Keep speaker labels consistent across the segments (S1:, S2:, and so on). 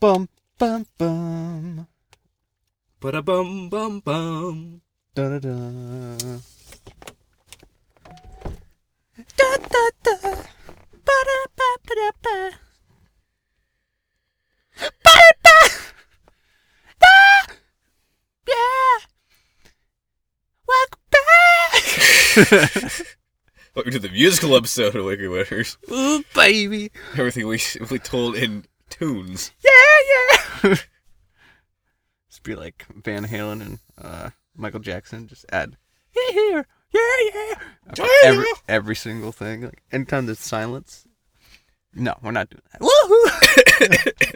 S1: Bum bum bum.
S2: But a bum bum bum.
S1: Da da da. Da da da. Ba da ba ba da ba. Ba da ba. Da. Yeah. Welcome back.
S2: Welcome to the musical episode of Wicked Winners.
S1: Ooh, baby.
S2: Everything we we told in tunes.
S1: Yeah, yeah. Just be like Van Halen and uh, Michael Jackson. Just add yeah, yeah, yeah, Every every single thing. Like anytime there's silence. No, we're not doing that. Woohoo!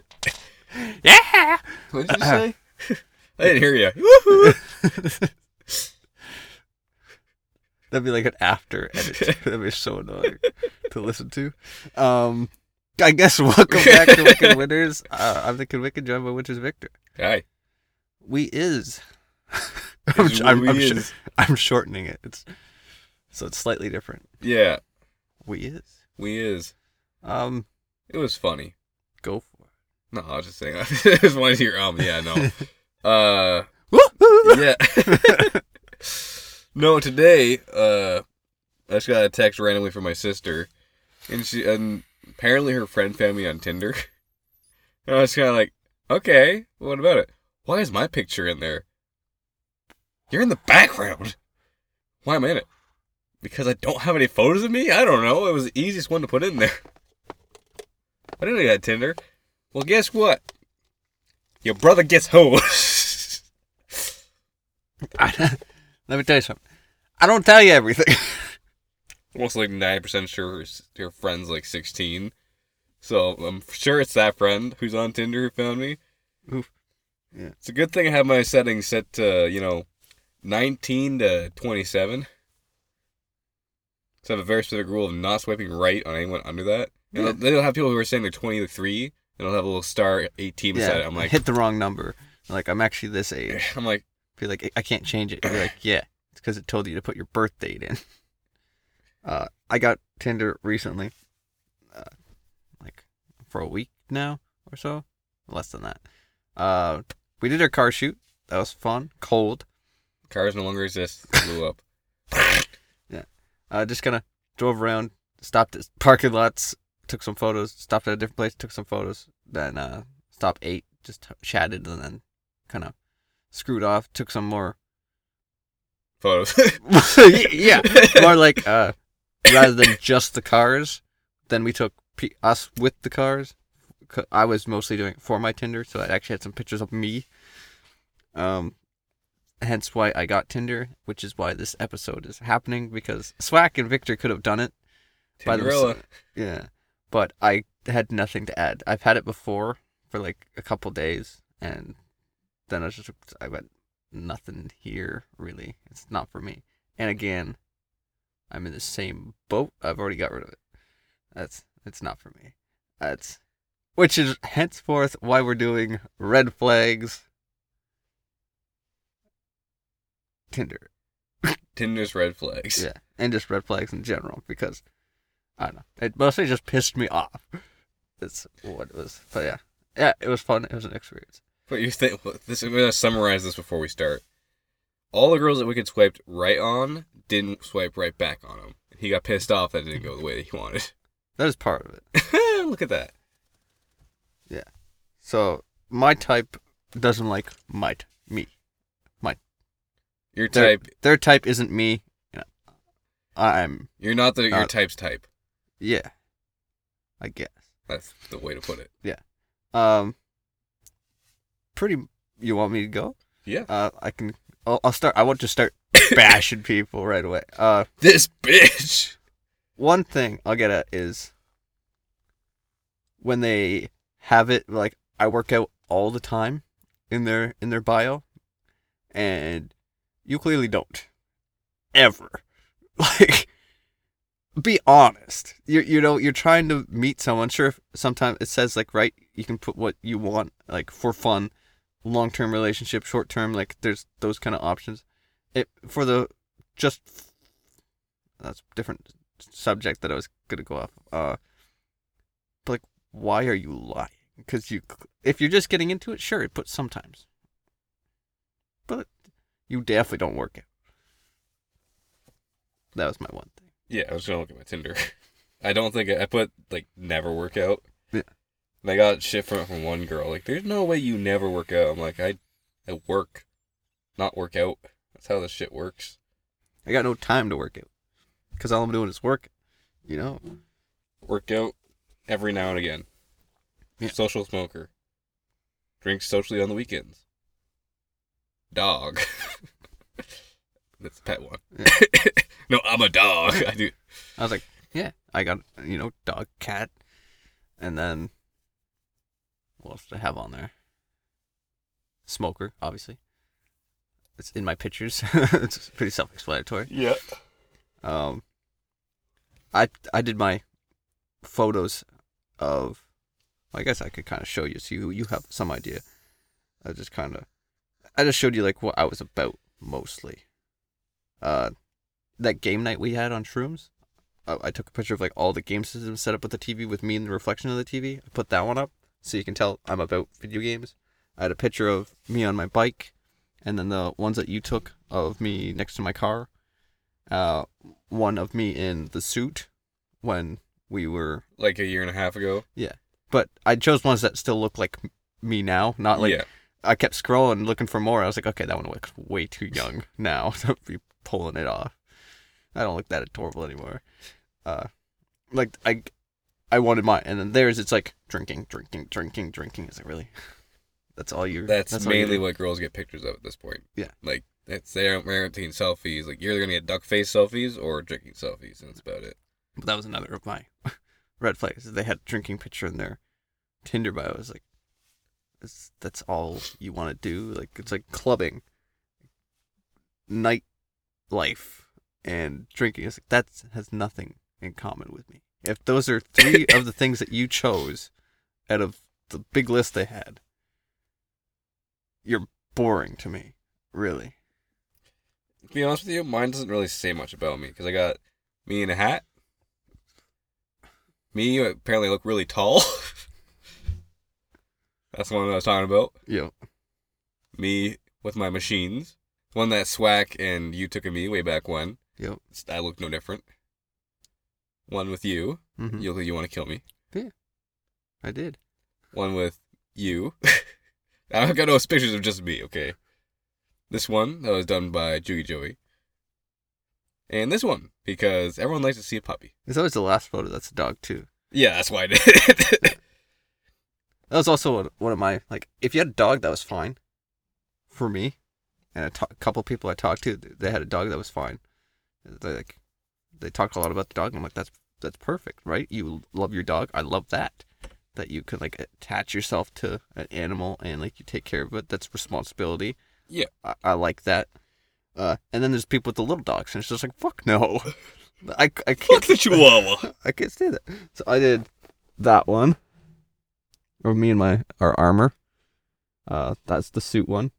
S1: yeah.
S2: What did you say? I didn't hear you. Woohoo!
S1: That'd be like an after edit. That'd be so annoying to listen to. Um, I guess welcome back to Wicked Winners. Uh, I'm the Wicked John by Winters Victor.
S2: Hi.
S1: We is. I'm,
S2: Is
S1: I'm,
S2: we
S1: I'm, sh-
S2: is.
S1: I'm shortening it. It's so it's slightly different.
S2: Yeah,
S1: We is.
S2: we is.
S1: Um,
S2: It was funny.
S1: go for it.
S2: No, I was just saying. I just wanted to hear. Um, yeah, no. Uh, yeah. no, today, uh, I just got a text randomly from my sister, and she and apparently her friend found me on Tinder. And I was kind of like, okay, what about it? Why is my picture in there? You're in the background. Why am I in it? Because I don't have any photos of me? I don't know. It was the easiest one to put in there. I didn't had Tinder. Well, guess what? Your brother gets hoes.
S1: Let me tell you something. I don't tell you everything.
S2: Almost like 90% sure her, her friend's like 16. So I'm sure it's that friend who's on Tinder who found me.
S1: Oof. Yeah.
S2: It's a good thing I have my settings set to, you know, 19 to 27. So I have a very specific rule of not swiping right on anyone under that. And
S1: Yeah.
S2: they'll- they'll have people who are saying they're 23, and they'll have a little star 18 beside it. I'm like,
S1: hit the wrong number. Like I'm actually this age.
S2: I'm like,
S1: Be like, I can't change it. You're like, yeah, it's because it told you to put your birth date in. Uh, I got Tinder recently, uh, like for a week now or so, less than that. Uh, we did our car shoot. That was fun. Cold.
S2: cars no longer exist. Blew up. Yeah.
S1: Uh, just kind of drove around, stopped at parking lots, took some photos, stopped at a different place, took some photos, then uh, stopped, ate, just chatted, and then kind of screwed off, took some more.
S2: Photos.
S1: yeah, more like uh, rather than just the cars, then we took pe- us with the cars. I was mostly doing it for my Tinder, so I actually had some pictures of me. Um, hence why I got Tinder, which is why this episode is happening because Swack and Victor could have done it by
S2: Tinderella.
S1: themselves. Yeah, but I had nothing to add. I've had it before for like a couple days, and then I just I went nothing here really. It's not for me. And again, I'm in the same boat. I've already got rid of it. That's it's not for me. That's which is henceforth why we're doing red flags. Tinder.
S2: Tinder's red flags.
S1: Yeah, and just red flags in general because I don't know. It mostly just pissed me off. That's what it was. But yeah, yeah, it was fun. It was an experience.
S2: But you think this? I'm gonna summarize this before we start. All the girls that Wicked swiped right on didn't swipe right back on him. He got pissed off that it didn't go the way that he wanted.
S1: That is part of it.
S2: Look at that. Yeah.
S1: So my type doesn't like my t- me.
S2: Your
S1: Their,
S2: type.
S1: their type isn't me. I'm
S2: You're not the your
S1: Uh,
S2: type's type.
S1: yeah. I guess.
S2: That's the way to put it. Yeah.
S1: Um. Pretty. You want me to go?
S2: Yeah.
S1: Uh, I can. I'll, I'll start. I want to start bashing people right away. Uh.
S2: This bitch.
S1: one thing I'll get at is when they have it like I work out all the time in their in their bio and you clearly don't ever like be honest you you know you're trying to meet someone sure sometimes it says like right you can put what you want like for fun long-term relationship short-term like there's those kind of options it for the just that's different subject that I was gonna go off. Uh, but like, why are you lying? because you if you're just getting into it, sure, it puts sometimes, but you definitely don't work it. That was my one thing.
S2: Yeah, I was gonna look at my Tinder. I don't think I put like never work out. And I got shit from from one girl. Like, there's no way you never work out. I'm like, I, I work, not work out. That's how this shit works.
S1: I got no time to work out because all I'm doing is work. You know,
S2: Work out every now and again.
S1: Yeah.
S2: Social smoker. Drinks socially on the weekends. Dog. That's a pet one.
S1: Yeah.
S2: no, I'm a dog. I do.
S1: I was like, yeah, I got you know dog, cat, and then what else did I have on there? Smoker, obviously. It's in my pictures. it's pretty self-explanatory.
S2: Yeah.
S1: Um, I I did my photos of. I guess I could kind of show you so you you have some idea. I just kind of, I just showed you like what I was about mostly. Uh, that game night we had on Shrooms. I, I took a picture of like all the game systems set up with the TV with me in the reflection of the TV. I put that one up so you can tell I'm about video games. I had a picture of me on my bike, and then the ones that you took of me next to my car. Uh, one of me in the suit when we were,
S2: Like a year and a half ago.
S1: Yeah, but I chose ones that still look like me now, not like
S2: yeah.
S1: I kept scrolling looking for more. I was like, okay, that one looks way too young now to be pulling it off. I don't look that adorable anymore. Uh, like I, I wanted mine, and then theirs, it's like drinking, drinking, drinking, drinking. Is it really? That's all you.
S2: That's,
S1: you
S2: mainly what girls get pictures of at this point.
S1: Yeah.
S2: Like it's they're they're taking selfies. Like you're either gonna get duck face selfies or drinking selfies, and that's about it.
S1: But that was another of my red flags. They had a drinking picture in their Tinder bio. I was like, that's all you want to do. Like it's like clubbing, night life, and drinking. It's like that has nothing in common with me. If those are three of the things that you chose out of the big list they had, you're boring to me. Really.
S2: To be honest with you, mine doesn't really say much about me because I got me in a hat. Me apparently look really tall. That's the one I was talking about.
S1: Yeah.
S2: Me with my machines. One that Swack and you took of me way back when.
S1: Yep.
S2: I look no different. One with you.
S1: hmm
S2: You you want to kill me.
S1: Yeah, I did.
S2: One with you. I've got no pictures of just me, okay? This one that was done by Joogie Joey. And this one, because everyone likes to see a puppy.
S1: It's always the last photo. That's a dog too.
S2: Yeah, that's why I did it.
S1: That was also one- of my like. If you had a dog, that was fine. For me, and a couple people I talked to, they had a dog that was fine. They like, they talked a lot about the dog. And I'm like, that's that's perfect, right? You love your dog. I love that. That you could like attach yourself to an animal and like you take care of it. That's responsibility.
S2: Yeah.
S1: I, I like that. Uh, and then there's people with the little dogs, and it's just like, fuck no. I, I can't
S2: the chihuahua.
S1: I can't say that. So I did that one. Or me and my our armor. Uh that's the suit one.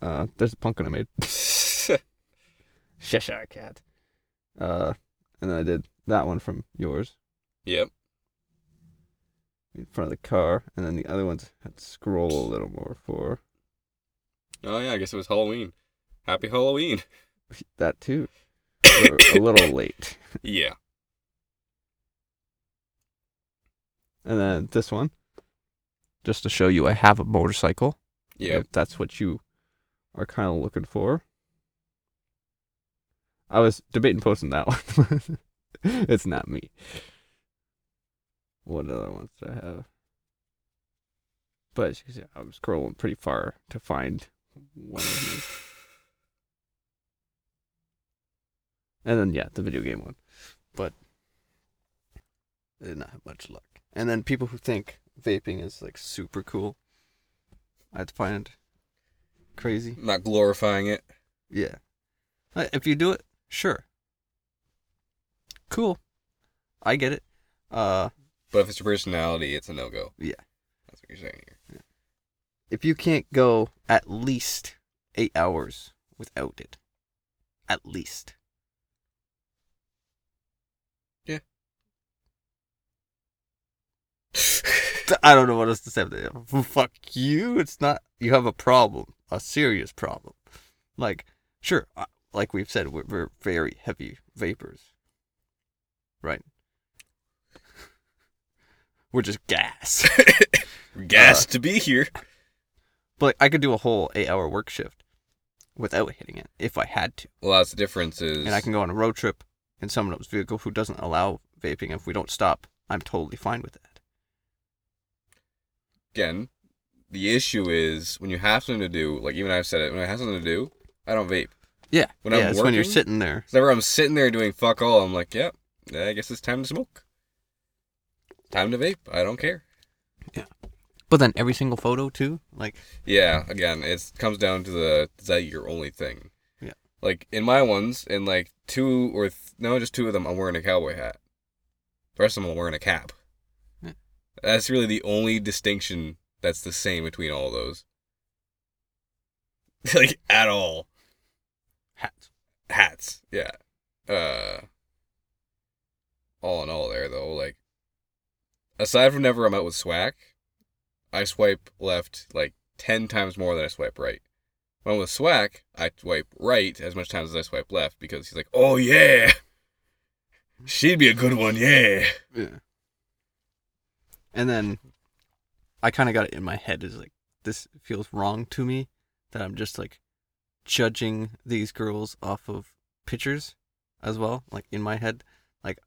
S1: Uh there's a pumpkin I made. Cheshire cat. Uh and then I did that one from yours
S2: yep.
S1: in front of the car. And then the other ones had to scroll a little more for
S2: Oh yeah, I guess it was Halloween. Happy Halloween.
S1: that too. We're a little late.
S2: Yeah.
S1: And then this one. Just to show you I have a motorcycle.
S2: Yeah.
S1: if that's what you are kind of looking for. I was debating posting that one. it's not me. What other ones do I have? But as you can see, I'm scrolling pretty far to find one of these. And then yeah, the video game one. But I did not have much luck. And then people who think vaping is like super cool. I'd find crazy.
S2: Not glorifying it.
S1: Yeah. If you do it, sure. Cool. I get it. Uh
S2: But if it's your personality, it's a no go.
S1: Yeah.
S2: That's what you're saying here.
S1: if you can't go at least 8 hours without it. At least.
S2: Yeah.
S1: I don't know what else to say. Fuck you. It's not. You have a problem, a serious problem. Like, sure, like we've said, we're, we're very heavy vapors, right? We're just gas.
S2: Gas uh, to be here.
S1: but I could do a whole eight-hour work shift without hitting it if I had to,
S2: Well, that's the difference is.
S1: and I can go on a road trip in someone else's vehicle who doesn't allow vaping. If we don't stop, I'm totally fine with that.
S2: again, the issue is when you have something to do. Like even I've said it. When I have something to do, I don't vape.
S1: Yeah,
S2: When
S1: yeah.
S2: I'm
S1: it's when you're sitting there.
S2: Whenever I'm sitting there doing fuck all, I'm like, yep, yeah, I guess it's time to smoke. Time to vape. I don't care. Yeah.
S1: But then every single photo too, like
S2: Yeah, again, it comes down to the is that your only thing?
S1: Yeah.
S2: Like in my ones, in like two or th- no, just two of them, I'm wearing a cowboy hat. The rest of them, I'm wearing a cap.
S1: Yeah.
S2: That's really the only distinction that's the same between all those. like at all.
S1: Hats.
S2: Yeah. Uh. All in all, there though, like. Aside from never I'm out with Swack, I swipe left like 10 times more than I swipe right. When I'm with Swack, I swipe right as much times as I swipe left because he's like, oh yeah, she'd be a good one, yeah.
S1: Yeah. And then I kind of got it in my head is like this feels wrong to me that I'm just like judging these girls off of pictures as well. Like in my head, like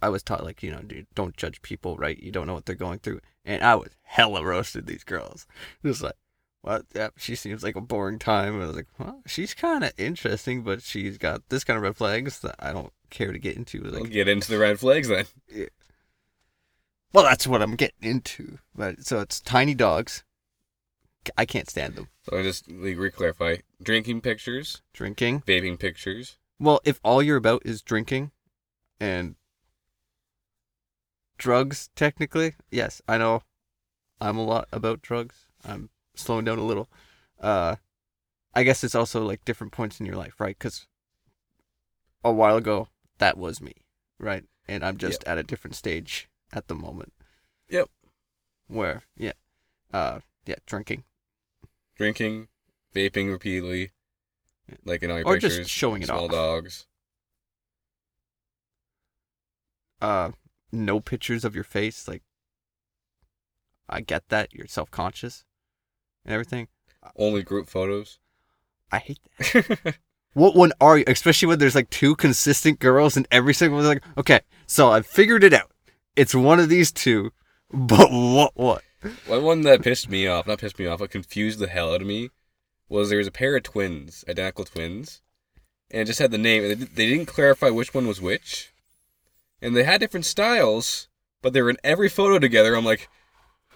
S1: I was taught like you know dude, don't judge people, right? You don't know what they're going through, and I was hella roasted these girls. Just like. What? Yeah, she seems like a boring time. I was like, well, she's kind of interesting, but she's got this kind of red flags that I don't care to get into. Like,
S2: We'll get into the red flags then. Yeah.
S1: Well, that's what I'm getting into. But so it's tiny dogs. I can't stand them.
S2: So I just re clarify drinking pictures,
S1: Drinking.
S2: vaping pictures.
S1: Well, if all you're about is drinking and drugs, technically, yes, I know I'm a lot about drugs. I'm slowing down a little. Uh, I guess it's also like different points in your life, right? Because a while ago, that was me, right? And I'm just at a different stage at the moment.
S2: Yep.
S1: Where, yeah, uh, yeah, drinking.
S2: Drinking, vaping repeatedly, like in all your
S1: Or
S2: pictures.
S1: just showing it
S2: small
S1: off.
S2: dogs.
S1: uh no pictures of your face like i get that you're self-conscious and everything
S2: Only group photos.
S1: i hate that what one are you especially when there's like two consistent girls and every single one's like okay so i figured it out it's one of these two but what what
S2: One one that pissed me off, not pissed me off, but confused the hell out of me, was there was a pair of twins, identical twins, and it just had the name. They they didn't clarify which one was which, and they had different styles, but they were in every photo together. I'm like,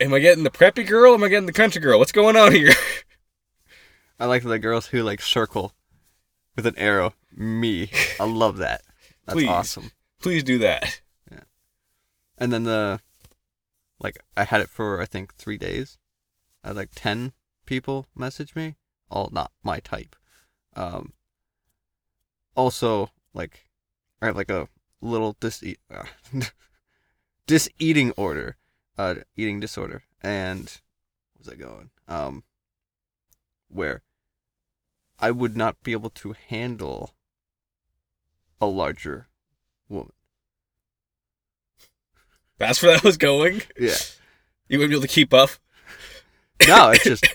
S2: am I getting the preppy girl? Or am I getting the country girl? What's going on here?
S1: i like the girls who like circle with an arrow me i love that that's
S2: Please.
S1: awesome
S2: Please do that. Yeah.
S1: and then the like I had it for I think three days. I had like ten people message me, all not my type. Um. Also, like I have like a little dis uh, dis eating order, uh, eating disorder, and where's that going? Um, where I would not be able to handle a larger woman.
S2: That's where that was going.
S1: Yeah.
S2: You wouldn't be able to keep up.
S1: No, it's just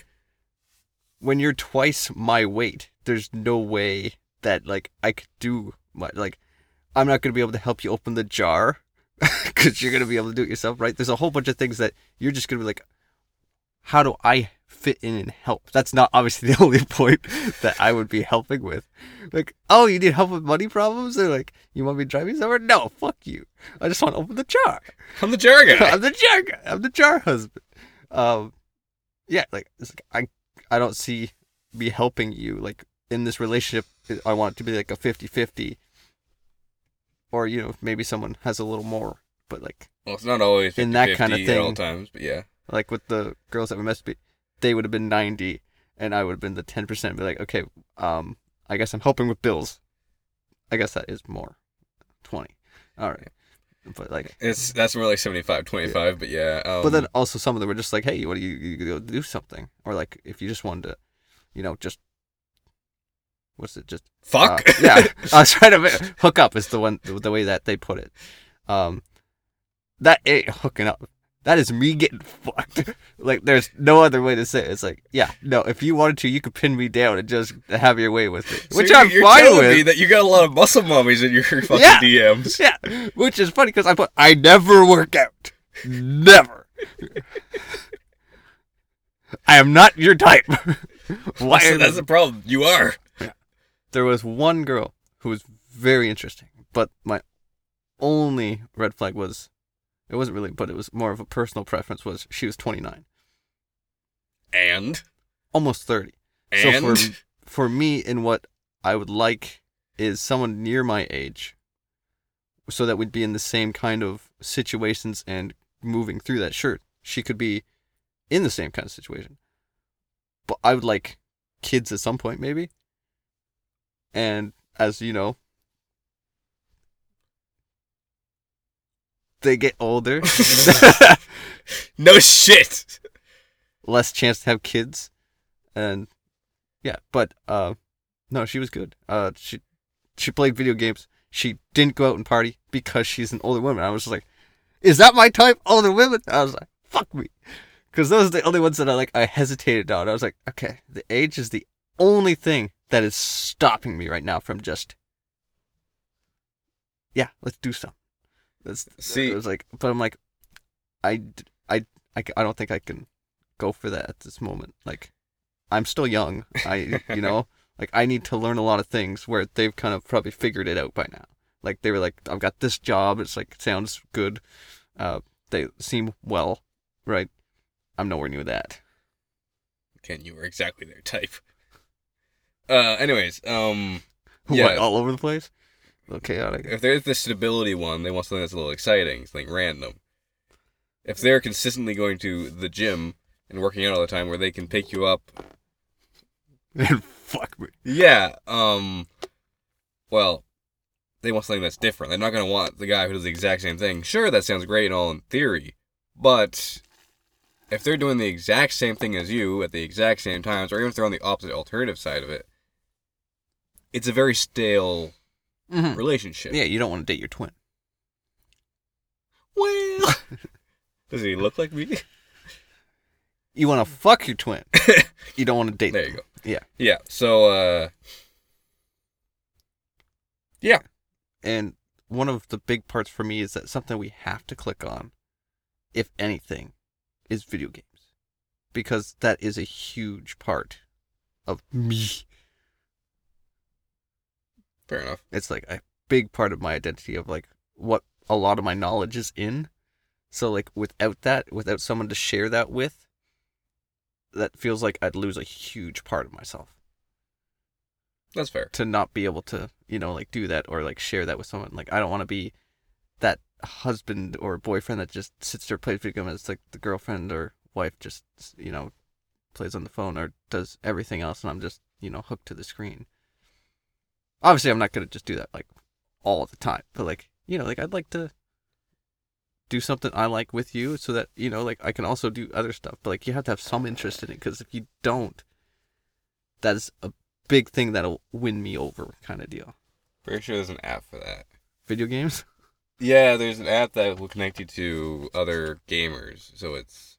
S1: when you're twice my weight, there's no way that like I could do my like I'm not gonna be able to help you open the jar because you're gonna be able to do it yourself, right? There's a whole bunch of things that you're just gonna be like, how do I fit in and help? That's not obviously the only point that I would be helping with. Like, oh, you need help with money problems, They're like you want me to drive you somewhere? No, fuck you. I just want to open the jar.
S2: I'm the jar guy.
S1: I'm the jar guy. I'm the jar husband. Um, yeah, like, it's like I I don't see me helping you like in this relationship. I want it to be like a 50-50. or you know maybe someone has a little more, but like
S2: Well, it's not always
S1: In that kinda
S2: at all
S1: thing.
S2: times, but yeah.
S1: like with the girls that were messaging me, they would have been ninety, and I would have been the ten percent. Be like, okay, um, I guess I'm helping with bills. I guess that is more, twenty. All right. but like,
S2: It's that's more like 75, 25, but yeah. Um,
S1: but then also some of them were just like, hey, what do you you go do something, or like if you just wanted to, you know, just what's it just
S2: fuck.
S1: uh, yeah, I was trying to hook up is the one the way that they put it. Um, that ain't hooking up. That is me getting fucked. like there's no other way to say it. It's like, yeah, no. If you wanted to, you could pin me down and just have your way with it,
S2: So
S1: which
S2: you're,
S1: I'm
S2: you're
S1: fine
S2: telling
S1: with.
S2: me that you got a lot of muscle mummies in your fucking
S1: Yeah.
S2: DMs.
S1: Yeah, which is funny because I put I never work out, never. I am not your type. Why?
S2: So that's the problem. You are.
S1: there was one girl who was very interesting, but my only red flag was it wasn't really, but it was more of a personal preference. Was she was 29,
S2: And
S1: almost 30.
S2: and
S1: So for for me, in what I would like is someone near my age, so that we'd be in the same kind of situations and moving through that. Sure, she could be in the same kind of situation, but I would like kids at some point, maybe. And as you know, they get older,
S2: no shit.
S1: less chance to have kids, and yeah. But uh, no, she was good. Uh, she she played video games. She didn't go out and party because she's an older woman. I was just like, is that my type, older women? I was like, fuck me, because those are the only ones that I like. I hesitated on. I was like, okay, the age is the only thing that is stopping me right now from just, yeah, let's do something. That's
S2: See-
S1: it was like, but I'm like, I, I, I don't think I can go for that at this moment. Like, I'm still young. I, you know, like I need to learn a lot of things where they've kind of probably figured it out by now. Like they were like, I've got this job. It's like sounds good. Uh, they seem well, right? I'm nowhere near that.
S2: Ken, you were exactly their type. Uh, anyways, um,
S1: What
S2: Yeah.
S1: all over the place? A little chaotic.
S2: if there's the stability one, they want something that's a little exciting, something random. If they're consistently going to the gym and working out all the time, where they can pick you up,
S1: And fuck me.
S2: yeah, um, well, they want something that's different. They're not gonna want the guy who does the exact same thing. Sure, that sounds great and all in theory, but if they're doing the exact same thing as you at the exact same times, or even if they're on the opposite alternative side of it, it's a very stale
S1: Mhm.
S2: relationship.
S1: Yeah, you don't want to date your twin.
S2: Well, does he look like me?
S1: You want to fuck your twin. You don't want to date.
S2: There
S1: them.
S2: you go.
S1: Yeah.
S2: Yeah. So, uh, yeah.
S1: And one of the big parts for me is that something we have to click on, if anything, is video games. Because that is a huge part of me.
S2: Fair enough.
S1: It's like a big part of my identity of like what a lot of my knowledge is in. So like without that, without someone to share that with, that feels like I'd lose a huge part of myself.
S2: That's fair.
S1: to not be able to, you know, like do that or like share that with someone. Like I don't want to be that husband or boyfriend that just sits there plays video games. It's like the girlfriend or wife just, you know, plays on the phone or does everything else, and I'm just, you know, hooked to the screen. Obviously, I'm not gonna just do that like all the time, but like, you know, like I'd like to do something I like with you, so that you know, like I can also do other stuff. But like, you have to have some interest in it because if you don't, that is a big thing that'll win me over kind of deal.
S2: Pretty sure there's an app for that.
S1: Video games?
S2: Yeah, there's an app that will connect you to other gamers. So it's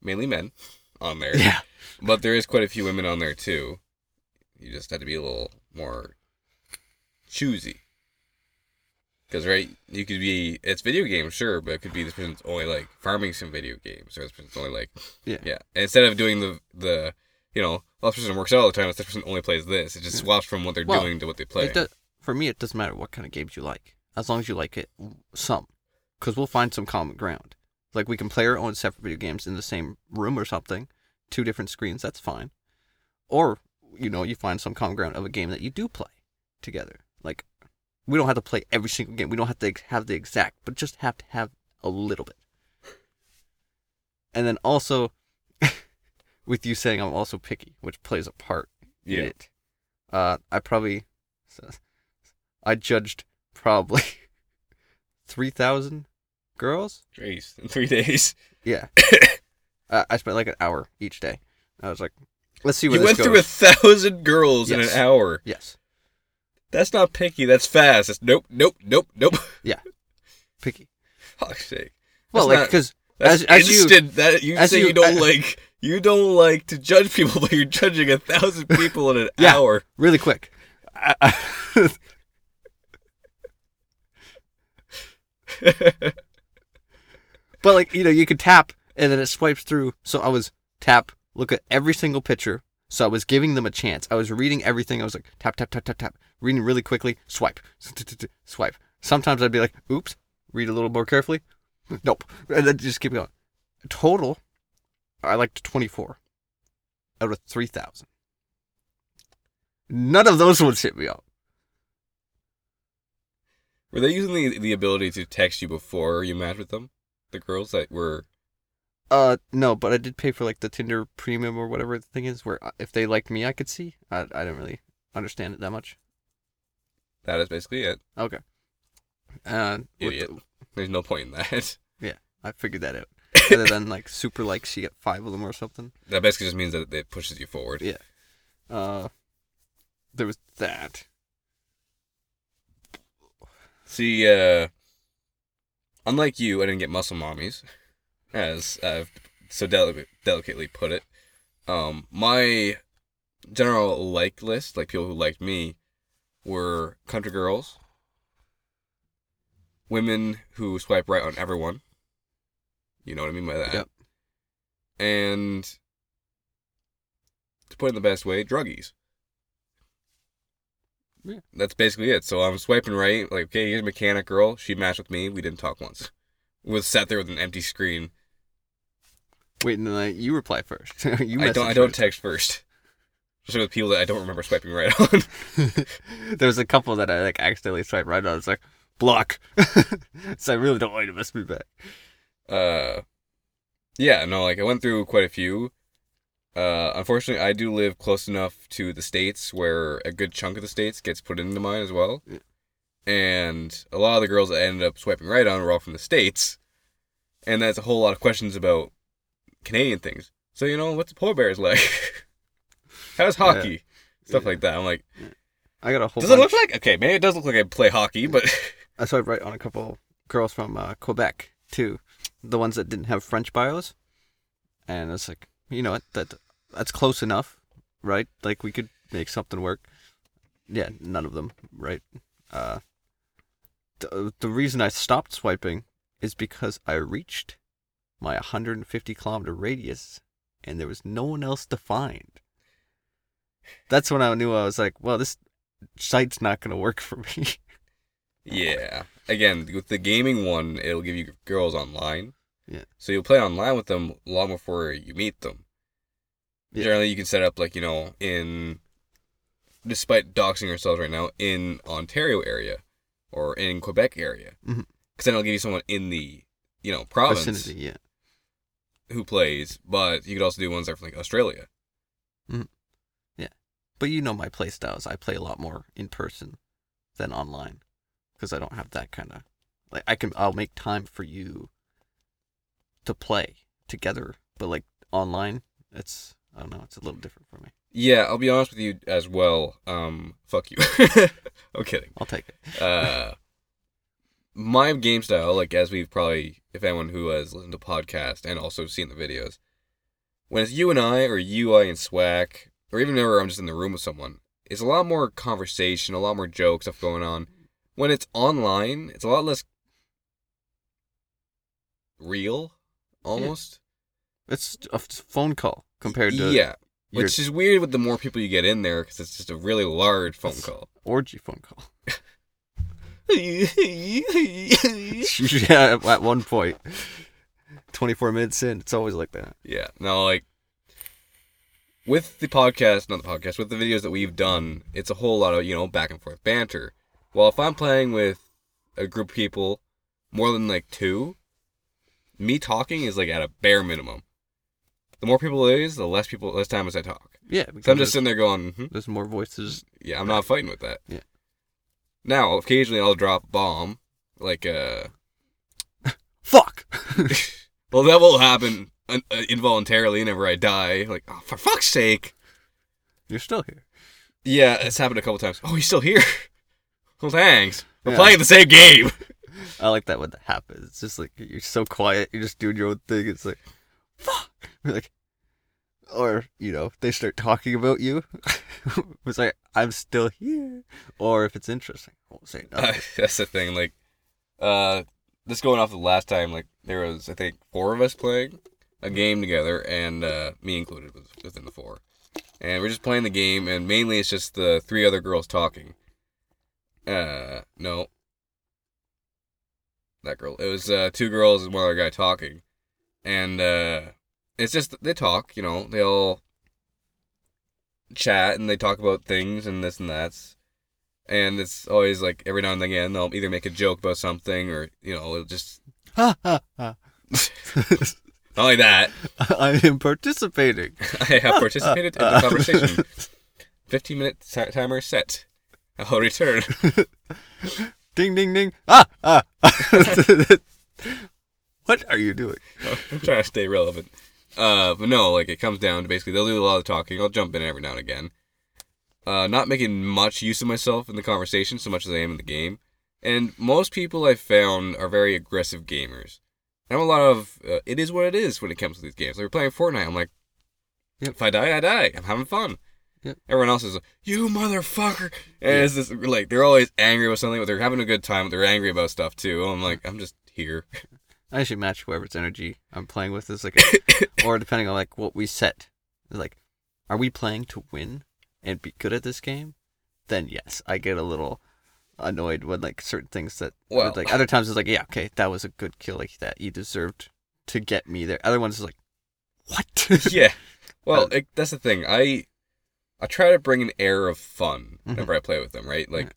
S2: mainly men on there.
S1: Yeah.
S2: But there is quite a few women on there too. You just have to be a little more choosy. Because, right, you could be, it's video games, sure, but it could be this person's only like farming some video games, or this person's only like,
S1: Yeah.
S2: yeah. And instead of doing the, the, you know, well, this person works out all the time, this person only plays this. It just swaps from what they're
S1: Well,
S2: doing to what they play.
S1: It do- for me, it doesn't matter what kind of games you like, as long as you like it some, because we'll find some common ground. Like we can play our own separate video games in the same room or something, two different screens. That's fine. Or you know, you find some common ground of a game that you do play together. Like we don't have to play every single game. We don't have to have the exact, but just have to have a little bit. And then also, with you saying I'm also picky, which plays a part in
S2: Yeah.
S1: it. Uh, I probably, I judged probably three thousand girls.
S2: Jeez, in three days.
S1: Yeah. uh, I spent like an hour each day. I was like, let's see where
S2: You went through a thousand girls in an hour.
S1: yes.
S2: That's not picky. That's fast. That's nope, nope, nope, nope.
S1: Yeah, picky.
S2: Fuck's sake.
S1: Well,
S2: That's
S1: like
S2: not-
S1: because
S2: That's
S1: As- as you-
S2: instant. that you
S1: as
S2: say
S1: you-
S2: you, don't
S1: I-
S2: like you don't like to judge people, but you're judging a thousand people in an
S1: Yeah.
S2: hour.
S1: really quick. I, I, but like you know, you could tap and then it swipes through. So I was tap, look at every single picture. So I was giving them a chance. I was reading everything. I was like tap tap tap tap tap, reading really quickly, swipe, swipe. Sometimes I'd be like, oops, read a little more carefully. Nope, and then just keep going. Total, I liked twenty four out of three thousand. None of those ones hit me up.
S2: Were they using the, the ability to text you before you matched with them? The girls that were
S1: Uh, no, but I did pay for like the Tinder Premium or whatever the thing is, where uh, if they liked me, I could see. I I didn't really understand it that much.
S2: That is basically it.
S1: Okay. Uh,
S2: Idiot.
S1: the-
S2: There's no point in that.
S1: Yeah, I figured that out. Other than like super likes, you get five of them or something.
S2: That basically just means that it pushes you forward.
S1: Yeah. Uh, there was that.
S2: See, uh, unlike you, I didn't get muscle mommies, as I've so deli- delicately put it. Um, my general like list, like people who liked me, were country girls, women who swipe right on everyone. You know what I mean by that.
S1: Yep.
S2: And to put it in the best way, druggies.
S1: Yeah.
S2: That's basically it. So I'm swiping right, like, okay, here's a mechanic girl. She matched with me. We didn't talk once. We was sat there with an empty screen.
S1: Wait, I, you reply first. you
S2: I don't. I don't
S1: first.
S2: text first. Especially with people that I don't remember swiping right on.
S1: there was a couple that I like accidentally swiped right on. It's like block. so I really don't want you to mess me back.
S2: uh, yeah, no, like I went through quite a few. Uh, unfortunately, I do live close enough to the states where a good chunk of the states gets put into mine as well.
S1: Yeah.
S2: And a lot of the girls that I ended up swiping right on were all from the states, and that's a whole lot of questions about Canadian things. So you know, what's the polar bears like? How's
S1: Yeah.
S2: hockey? Stuff like that. I'm like,
S1: I got a whole.
S2: does it look like? Okay, maybe it does look like I play hockey, but
S1: I swiped right on a couple girls from uh, Quebec too, the ones that didn't have French bios, and it's like you know what that that's close enough, right? Like we could make something work. Yeah, none of them, right? Uh, the the reason I stopped swiping is because I reached my 150 kilometer radius, and there was no one else to find. That's when I knew I was like, well, this site's not gonna work for me.
S2: Yeah. Again, with the gaming one, it'll give you girls online.
S1: Yeah.
S2: So you'll play online with them long before you meet them.
S1: Yeah.
S2: Generally, you can set up like you know in, despite doxing ourselves right now, in Ontario area, or in Quebec area, because
S1: Mhm.
S2: then it'll give you someone in the, you know, province
S1: Vicinity, yeah.
S2: who plays. But you could also do ones that are from like Australia.
S1: But you know my play styles. I play a lot more in person than online because I don't have that kind of like I can I'll make time for you to play together, but like online, it's I don't know, it's a little different for me.
S2: Yeah, I'll be honest with you as well. Um, fuck you. I'm kidding.
S1: I'll take it.
S2: uh my game style, like as we've probably if anyone who has listened to podcast and also seen the videos, when it's you and I or you, I and Swack, or even whenever I'm just in the room with someone, it's a lot more conversation, a lot more joke stuff going on. When it's online, it's a lot less real, almost.
S1: It's a phone call compared to
S2: yeah,
S1: your
S2: which is weird with the more people you get in there because it's just a really large phone
S1: It's-
S2: call.
S1: orgy phone call.
S2: yeah,
S1: yeah, at one point, 24 minutes in, it's always like that.
S2: Yeah, no, like with the podcast, not the podcast, with the videos that we've done, it's a whole lot of you know back and forth banter. Well, if I'm playing with a group of people, more than like two, me talking is like at a bare minimum. The more people it is, the less people, less time as I talk.
S1: Yeah,
S2: So I'm just sitting there going, hmm
S1: there's more voices.
S2: yeah, I'm not fighting with that.
S1: Yeah.
S2: Now, occasionally I'll drop a bomb, like uh,
S1: fuck.
S2: Well, that will happen uh, uh, involuntarily whenever I die. Like, oh, for fuck's sake.
S1: You're still here.
S2: Yeah, it's happened a couple times. Oh, he's still here. Well, thanks. We're
S1: Yeah.
S2: playing the same game.
S1: I like that when that happens. It's just like you're so quiet, you're just doing your own thing. It's like, fuck. You're like, or you know, they start talking about you. it's like I'm still here. Or if it's interesting, I won't say
S2: Uh,
S1: nothing.
S2: that's the thing. Like, uh, this going off the last time. Like, there was I think four of us playing a game together, and uh, me included was within the four. And we're just playing the game, and mainly it's just the three other girls talking. Uh, no, that girl. It was uh, two girls and one other guy talking, and uh, it's just they talk. You know, they all chat and they talk about things and this and that. and it's always like every now and again they'll either make a joke about something or you know it'll just
S1: Ha ha ha.
S2: not like that.
S1: I am participating.
S2: I have participated in the conversation. Fifteen minute ti- timer set. I'll return.
S1: ding ding ding. Ah ah. what are you doing?
S2: I'm trying to stay relevant. Uh, but no, like it comes down to basically they'll do a lot of talking. I'll jump in every now and again. Uh, not making much use of myself in the conversation so much as I am in the game. And most people I've found are very aggressive gamers. I'm a lot of uh, it is what it is when it comes to these games. Like we're playing Fortnite. I'm like,
S1: Yep.
S2: if I die, I die. I'm having fun.
S1: Yep.
S2: Everyone else is like, you motherfucker. And it's just like they're always angry with something, but they're having a good time. But they're angry about stuff too. I'm like, I'm just here.
S1: I usually match whoever's energy I'm playing with is like, a, or depending on like what we set, like, are we playing to win and be good at this game? Then yes, I get a little annoyed when like certain things that,
S2: Well-
S1: like other times it's like, yeah, okay, that was a good kill, like that you deserved to get me there. Other ones is like, what?
S2: yeah. Well, it, that's the thing. I I try to bring an air of fun
S1: Mhm.
S2: whenever I play with them, right? Like,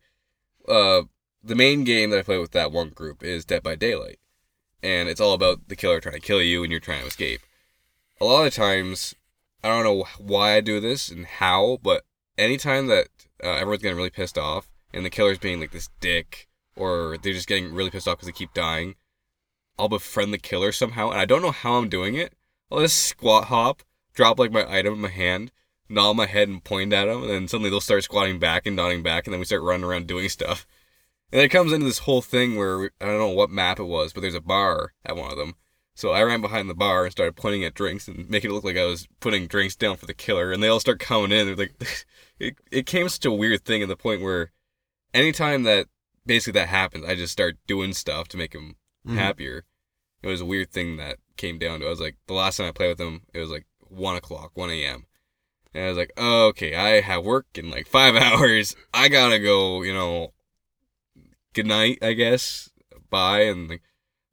S2: uh, the main game that I play with that one group is Dead by Daylight, and it's all about the killer trying to kill you and you're trying to escape. A lot of times, I don't know why I do this and how, but anytime that uh, everyone's getting really pissed off and the killer's being like this dick, or they're just getting really pissed off because they keep dying, I'll befriend the killer somehow, and I don't know how I'm doing it. I'll just squat hop, drop like my item in my hand, nod my head and point at them, and then suddenly they'll start squatting back and nodding back, and then we start running around doing stuff. And it comes into this whole thing where we, I don't know what map it was, but there's a bar at one of them. So I ran behind the bar and started pointing at drinks and making it look like I was putting drinks down for the killer, and they all start coming in. They're like, it, it came such a weird thing at the point where anytime that basically that happens, I just start doing stuff to make them
S1: Mhm.
S2: happier. It was a weird thing that came down to. I was like, the last time I played with them, it was like one o'clock, one a.m. And I was like, oh, okay, I have work in like five hours. I gotta go. You know, good night, I guess. Bye. And like,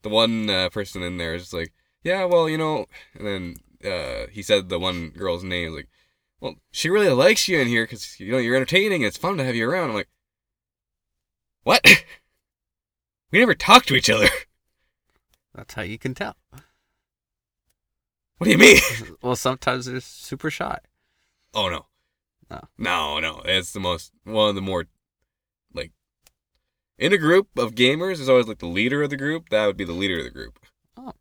S2: the one uh, person in there is like, yeah, well, you know. And then uh, he said the one girl's name. Like, well, she really likes you in here because you know you're entertaining. It's fun to have you around. I'm like, what? we never talk to each other.
S1: That's how you can tell.
S2: What do you mean?
S1: well, sometimes they're super shy.
S2: Oh no.
S1: No.
S2: No, no. It's the most one of the more like in a group of gamers is always like the leader of the group. That would be the leader of the group.
S1: Oh.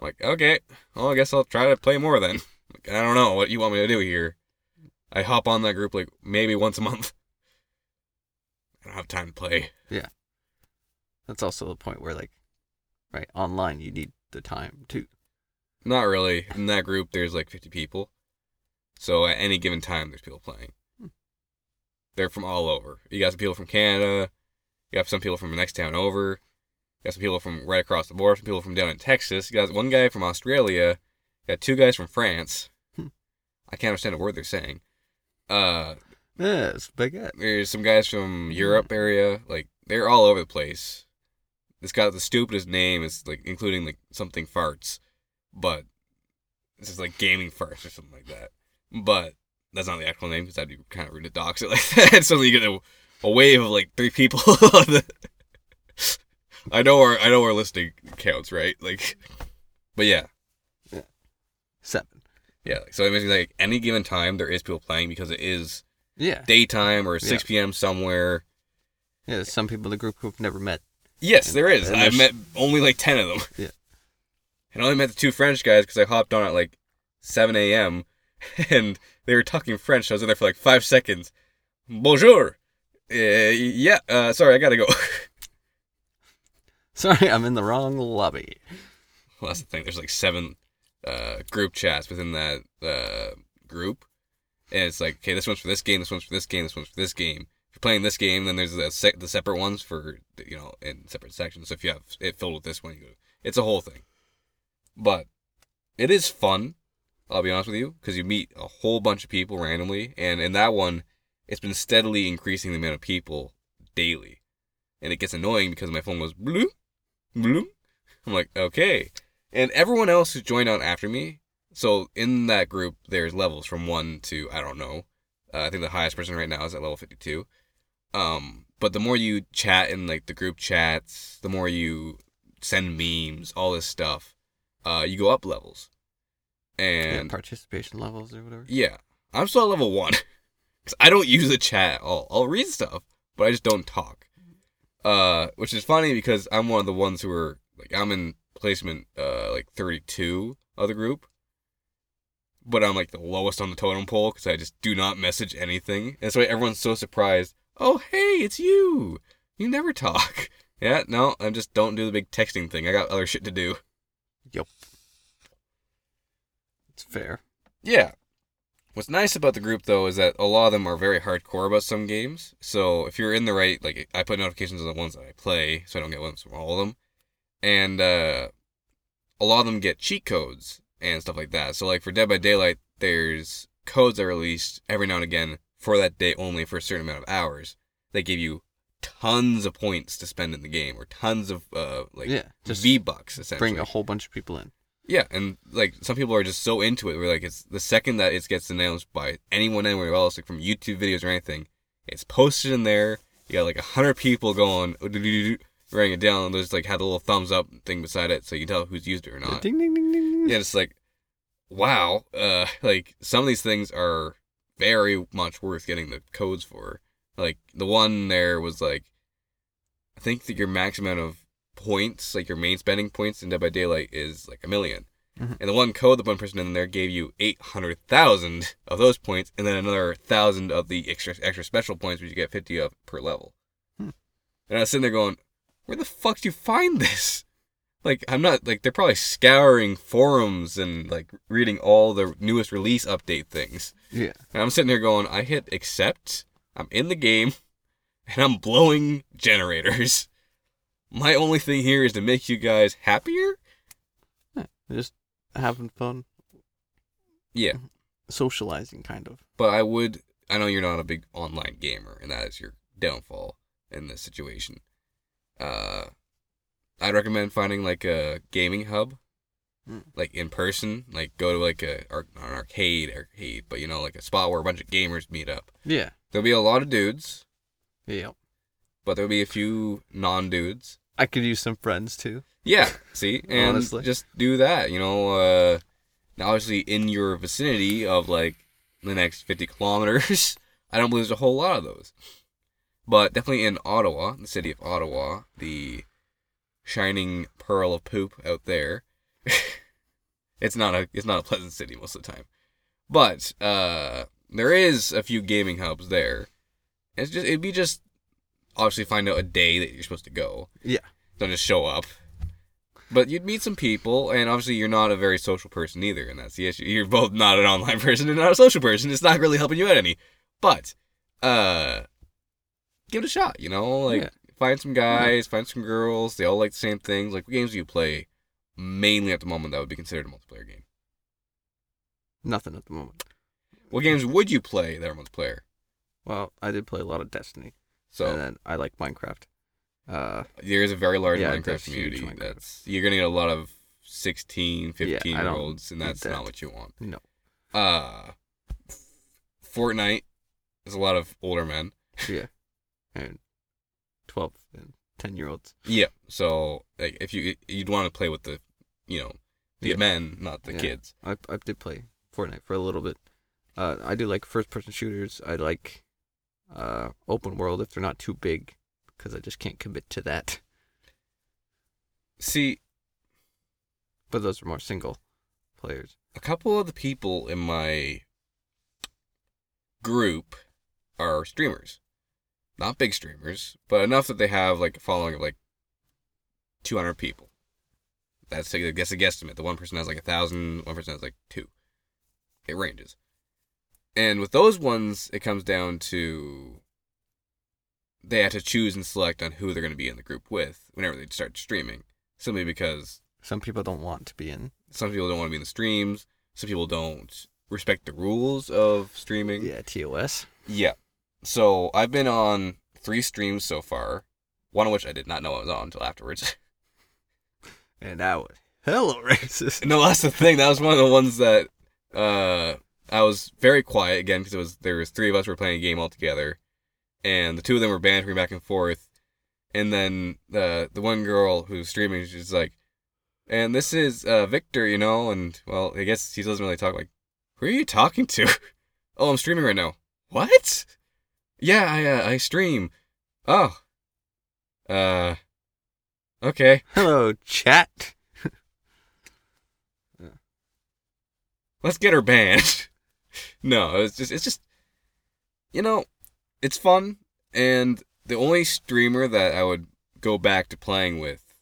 S2: I'm like, okay. Well, I guess I'll try to play more then. Like, I don't know what you want me to do here. I hop on that group like maybe once a month. I don't have time to play. Yeah.
S1: That's also the point where like, right, online you need the time too.
S2: Not really. In that group, there's like 50 people. So at any given time, there's people playing.
S1: Hmm.
S2: They're from all over. You got some people from Canada. You got some people from the next town over. You got some people from right across the border. Some people from down in Texas. You got one guy from Australia. You got two guys from France.
S1: Hmm.
S2: I can't understand a word they're saying. Uh,
S1: Yeah, it's baguette.
S2: there's some guys from Europe area. Like they're all over the place. It's got the stupidest name. It's like including like something farts, but it's just like gaming farts or something like that. But that's not the actual name because that'd be kind of rude to dox it like that. Suddenly you get a, a wave of like three people. on the- I know our I know our listening counts right. Like, but yeah, yeah,
S1: Seven.
S2: yeah. So I mean, like any given time there is people playing because it is
S1: Yeah.
S2: daytime or 6
S1: Yeah.
S2: p.m. somewhere.
S1: Yeah, there's some people in the group who've never met
S2: Yes,
S1: And-
S2: there is. I've met only like ten of them.
S1: Yeah.
S2: And I only met the two French guys because I hopped on at like 7 a.m. and they were talking French. I was in there for like five seconds. Bonjour. Uh, yeah. Uh, sorry, I gotta go.
S1: Sorry, I'm in the wrong lobby.
S2: well, that's the thing. There's like seven uh, group chats within that uh, group, and it's like, okay, this one's for this game, this one's for this game, this one's for this game. If you're playing this game, then there's the se- the separate ones for you know in separate sections. So if you have it filled with this one, you go. It's a whole thing, but it is fun. I'll be honest with you, because you meet a whole bunch of people randomly, and in that one, it's been steadily increasing the amount of people daily, and it gets annoying because my phone goes blue, blue. I'm like, okay, and everyone else who joined on after me. So in that group, there's levels from one to I don't know. Uh, I think the highest person right now is at level 52. Um, but the more you chat in like the group chats, the more you send memes, all this stuff, uh, you go up levels.
S1: Yeah,
S2: And
S1: participation levels or whatever.
S2: yeah, I'm still at level one because I don't use the chat at all. I'll read stuff, but I just don't talk. Uh, which is funny because I'm one of the ones who are like I'm in placement uh like 32 of the group, but I'm like the lowest on the totem pole because I just do not message anything. That's why everyone's so surprised. Oh, hey, it's you. You never talk. Yeah, no, I just don't do the big texting thing. I got other shit to do. Yep.
S1: It's fair.
S2: Yeah. What's nice about the group though is that a lot of them are very hardcore about some games. So if you're in the right, like I put notifications on the ones that I play, so I don't get ones from all of them, and uh, a lot of them get cheat codes and stuff like that. So like for Dead by Daylight, there's codes that are released every now and again for that day only for a certain amount of hours. They give you tons of points to spend in the game, or tons of uh like
S1: yeah, just
S2: V bucks essentially.
S1: bring a whole bunch of people in.
S2: Yeah, and like some people are just so into it. Where like it's the second that it gets announced by anyone anywhere else, like from YouTube videos or anything, it's posted in there. You got like a hundred people going writing it down, and there's like had the little thumbs up thing beside it, so you can tell who's used it or not.
S1: Ding ding ding ding.
S2: Yeah, it's like, wow. Uh, like some of these things are very much worth getting the codes for. Like the one there was like, I think that your max amount of points, like your main spending points in Dead by Daylight, is like a 1000000
S1: Mhm.
S2: And the one code, the one person in there gave you eight hundred thousand of those points, and then another thousand of the extra extra special points, which you get fifty of per level.
S1: Hmm.
S2: And I was sitting there going, "Where the fuck do you find this?" Like I'm not like they're probably scouring forums and like reading all the newest release update things.
S1: Yeah.
S2: And I'm sitting here going, I hit accept, I'm in the game, and I'm blowing generators. My only thing here is to make you guys happier.
S1: Just having fun,
S2: Yeah,
S1: socializing, kind of.
S2: but I would. I know you're not a big online gamer, and that is your downfall in this situation. Uh, I'd recommend finding like a gaming hub,
S1: Mm.
S2: like in person. Like go to like a an arcade, arcade, but you know, like a spot where a bunch of gamers meet up.
S1: Yeah.
S2: There'll be a lot of dudes,
S1: Yep.
S2: but there'll be a few non-dudes.
S1: I could use some friends too.
S2: Yeah, see, and
S1: Honestly.
S2: just do that. You know, uh, obviously in your vicinity of like the next fifty kilometers, I don't believe there's a whole lot of those. But definitely in Ottawa, the city of Ottawa, the shining pearl of poop out there. it's not a it's not a pleasant city most of the time, but uh, there is a few gaming hubs there. It's just it'd be just obviously find out a day that you're supposed to go.
S1: Yeah.
S2: Don't just show up. But you'd meet some people, and obviously you're not a very social person either, and that's the issue. You're both not an online person and not a social person. It's not really helping you out any. But, uh, give it a shot. You know, like
S1: Yeah.
S2: find some guys, find some girls. They all like the same things. Like what games do you play? Mainly at the moment, that would be considered a multiplayer game.
S1: Nothing at the moment.
S2: What games would you play that are multiplayer?
S1: Well, I did play a lot of Destiny,
S2: So
S1: and then I like Minecraft. Uh,
S2: there is a very large
S1: Yeah,
S2: Minecraft community.
S1: Minecraft.
S2: That's you're gonna get a lot of 16, 15
S1: Yeah,
S2: year olds, and that's
S1: that.
S2: not what you want.
S1: no.
S2: Uh, Fortnite is a lot of older men.
S1: Yeah. And twelve and ten year olds.
S2: Yeah. So like, if you you'd want to play with the, you know, the
S1: Yeah.
S2: men, not the
S1: Yeah.
S2: kids.
S1: I I did play Fortnite for a little bit. Uh, I do like first person shooters. I like uh open world if they're not too big, because I just can't commit to that.
S2: See,
S1: But those are more single players.
S2: a couple of the people in my group are streamers. Not big streamers, but enough that they have like a following of like 200 people. That's I guess a guesstimate. The one person has like a thousand, one person has like two. It ranges. And with those ones, it comes down to they have to choose and select on who they're going to be in the group with whenever they start streaming. Simply because
S1: Some people don't want to be in.
S2: some people don't want to be in the streams. Some people don't respect the rules of streaming.
S1: Yeah, TOS.
S2: Yeah. So I've been on three streams so far. One of which I did not know I was on until afterwards.
S1: And that was hella racist.
S2: no, that's the thing. That was one of the ones that uh, I was very quiet again because it was there was three of us were playing a game all together, and the two of them were bantering back and forth. And then the the one girl who's streaming, she's like, "And this is uh, Victor, you know." And well, I guess he doesn't really talk. Like, who are you talking to? oh, I'm streaming right now. What? Yeah, I uh, I stream. Oh. Uh. Okay.
S1: Hello, chat.
S2: let's get her banned. no, it's just it's just you know, it's fun and the only streamer that I would go back to playing with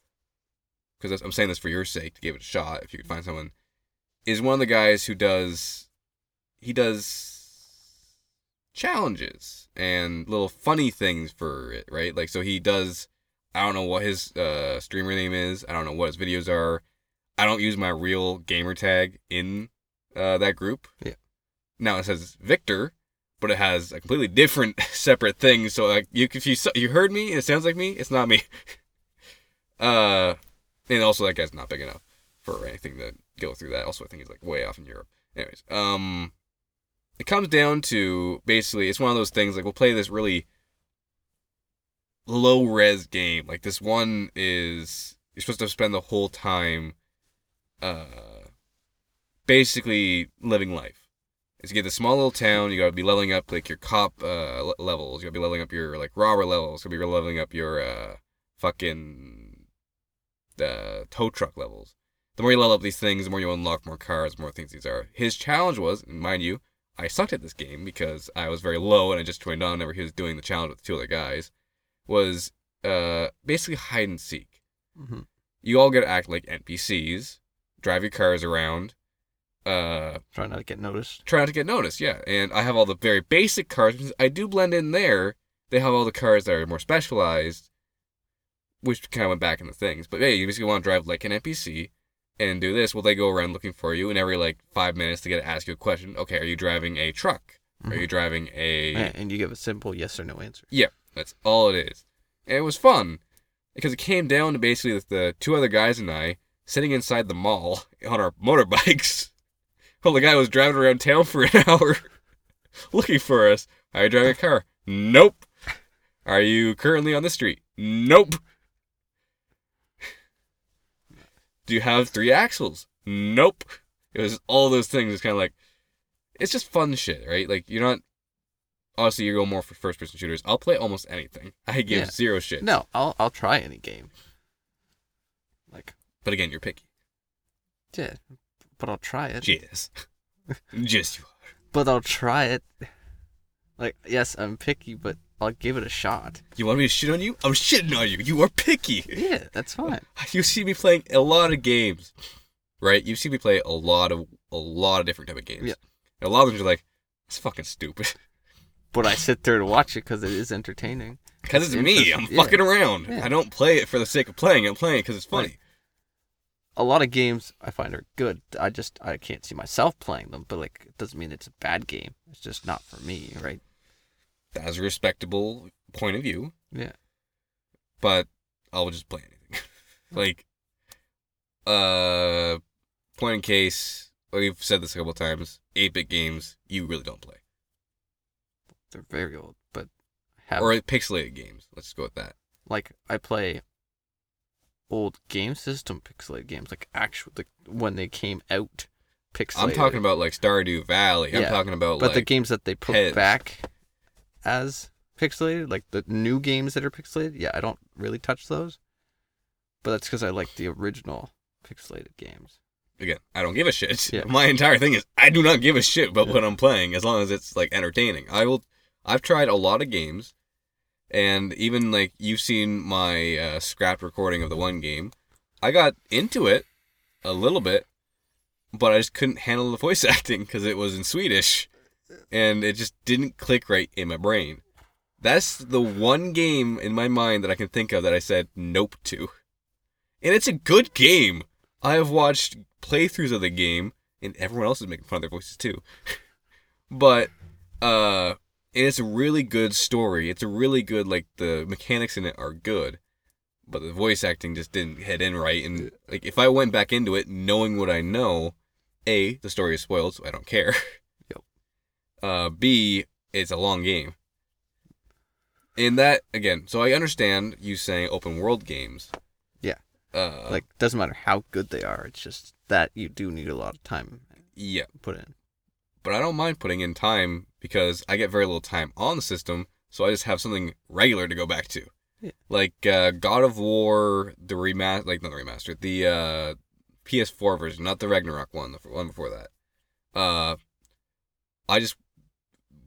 S2: because I'm saying this for your sake to give it a shot if you could find someone is one of the guys who does he does challenges and little funny things for it, right? Like so he does I don't know what his uh streamer name is. I don't know what his videos are. I don't use my real gamer tag in uh, that group.
S1: Yeah.
S2: Now it says Victor, but it has a completely different, separate thing. So like you, if you saw- you heard me, it sounds like me. It's not me. uh, and also that guy's not big enough for anything to go through that. Also, I think he's like way off in Europe. Anyways, um, it comes down to basically it's one of those things like we'll play this really low res game. Like this one is you're supposed to spend the whole time uh basically living life. Is you get this small little town, you gotta be leveling up like your cop uh le- levels, you gotta be leveling up your like robber levels, you gotta be leveling up your uh fucking the tow truck levels. The more you level up these things, the more you unlock more cars, more things these are. His challenge was, mind you, I sucked at this game because I was very low and I just joined on whenever he was doing the challenge with two other guys, was uh basically hide and seek
S1: hmm
S2: you all get to act like NPCs, drive your cars around, uh,
S1: Try not to get noticed.
S2: try not to get noticed. Yeah, and I have all the very basic cars. I do blend in there. They have all the cars that are more specialized, which kind of went back into things. But hey, you basically want to drive like an NPC and do this. Well, they go around looking for you, and every like five minutes they get to ask you a question. Okay, are you driving a truck? Are
S1: Mhm.
S2: you driving a?
S1: And you give a simple yes or no answer.
S2: Yeah, that's all it is. And it was fun because it came down to basically the two other guys and I sitting inside the mall on our motorbikes Well, the guy was driving around town for an hour looking for us. Are you driving a car? Nope. Are you currently on the street? Nope. Do you have three axles? Nope. It was all those things. It's kind of like, it's just fun shit, right? Like, you're not Honestly, you go more for first person shooters. I'll play almost anything. I give
S1: Yeah.
S2: zero shit.
S1: No, I'll I'll try any game. Like,
S2: But again, you're picky.
S1: yeah, but I'll try it.
S2: Yes. Just you are.
S1: But I'll try it. Like, yes, I'm picky, but I'll give it a shot.
S2: You want me to shit on you? I'm shitting on you. You are picky.
S1: Yeah, that's fine.
S2: You see me playing a lot of games, right? You see me play a lot of a lot of different type of games.
S1: Yeah.
S2: And a lot of them are like, it's fucking stupid.
S1: But I sit there to watch it because it is entertaining.
S2: Because it's
S1: It's
S2: me. I'm
S1: yeah.
S2: fucking around.
S1: Yeah.
S2: I don't play it for the sake of playing. I'm playing it because it's funny.
S1: Right. A lot of games I find are good. I just I can't see myself playing them, but like it doesn't mean it's a bad game. It's just not for me, right?
S2: That's a respectable point of view.
S1: Yeah.
S2: but I'll just play anything. like, uh, point in case, we've said this a couple times. Eight bit games, you really don't play,
S1: They're very old, but have
S2: or pixelated games. Let's go with that.
S1: like I play old game system pixelated games, like actual like when they came out pixelated.
S2: I'm talking about like Stardew Valley. I'm
S1: Yeah,
S2: talking about
S1: but
S2: like
S1: the games that they put back as pixelated, like the new games that are pixelated, yeah, I don't really touch those. But that's because I like the original pixelated games.
S2: Again, I don't give a shit.
S1: Yeah.
S2: My entire thing is I do not give a shit about
S1: Yeah.
S2: what I'm playing as long as it's like entertaining. I will. I've tried a lot of games, and even like you've seen my uh, scrapped recording of the one game. I got into it a little bit, but I just couldn't handle the voice acting because it was in Swedish, and it just didn't click right in my brain. That's the one game in my mind that I can think of that I said nope to. And it's a good game. I have watched playthroughs of the game, and everyone else is making fun of their voices too. but uh and it's a really good story. It's a really good like the mechanics in it are good. But the voice acting just didn't head in right and like if I went back into it knowing what I know, A, the story is spoiled, so I don't care. Uh B, it's a long game. And that again, so I understand you saying open world games.
S1: Yeah.
S2: Uh
S1: Like doesn't matter how good they are. It's just that you do need a lot of time
S2: yeah.
S1: put in.
S2: but I don't mind putting in time because I get very little time on the system, so I just have something regular to go back to.
S1: Yeah.
S2: Like uh, God of War, the remaster, like not the remaster, the uh, PS4 version, not the Ragnarok one, the one before that. Uh, I just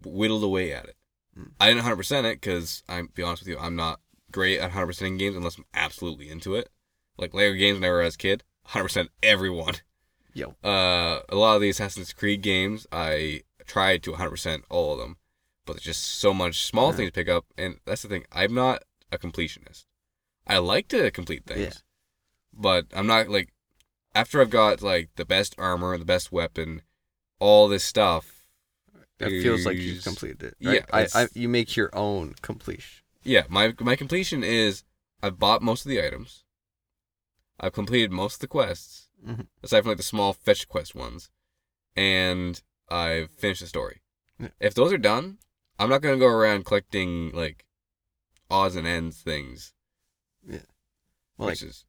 S2: whittled away at it.
S1: Mm.
S2: I didn't 100% it because I'm be honest with you, I'm not great at 100%ing games unless I'm absolutely into it. Like Lego games I was a kid, 100% everyone.
S1: Yo.
S2: Uh, a lot of the Assassin's Creed games, I tried to 100% all of them, but there's just so much small
S1: Yeah.
S2: things to pick up, and that's the thing. I'm not a completionist. I like to complete things,
S1: Yeah.
S2: but I'm not like after I've got like the best armor, the best weapon, all this stuff.
S1: It feels like you've completed it.
S2: Yeah,
S1: I, I, you make your own completion.
S2: Yeah, my my completion is I've bought most of the items. I've completed most of the quests,
S1: Mhm.
S2: aside from like the small fetch quest ones, and I've finished the story.
S1: Yeah.
S2: If those are done, I'm not gonna go around collecting like odds and ends things, Yeah,
S1: Well, like
S2: which is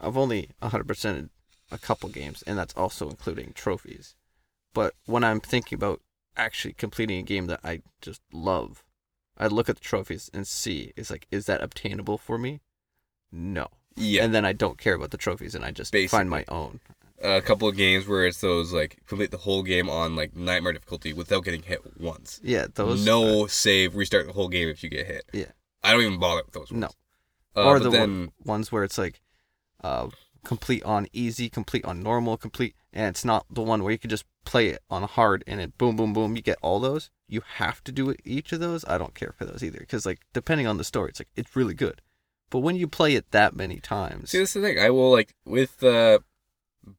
S1: I've only 100%ed a couple games, and that's also including trophies. But when I'm thinking about actually completing a game that I just love, I look at the trophies and see, is like, is that obtainable for me? No.
S2: yeah.
S1: And then I don't care about the trophies, and I just find my own.
S2: a couple of games where it's those like complete the whole game on like nightmare difficulty without getting hit once.
S1: Yeah, those.
S2: no save, restart the whole game if you get hit.
S1: Yeah.
S2: I don't even bother with those.
S1: No.
S2: Ones. Uh,
S1: or the
S2: then
S1: one- ones where it's like, uh, complete on easy, complete on normal, complete, and it's not the one where you can just play it on hard and it boom, boom, boom, you get all those. You have to do it, each of those. I don't care for those either, because like depending on the story, it's like it's really good. But when you play it that many times,
S2: See, that's the thing. I will like with uh,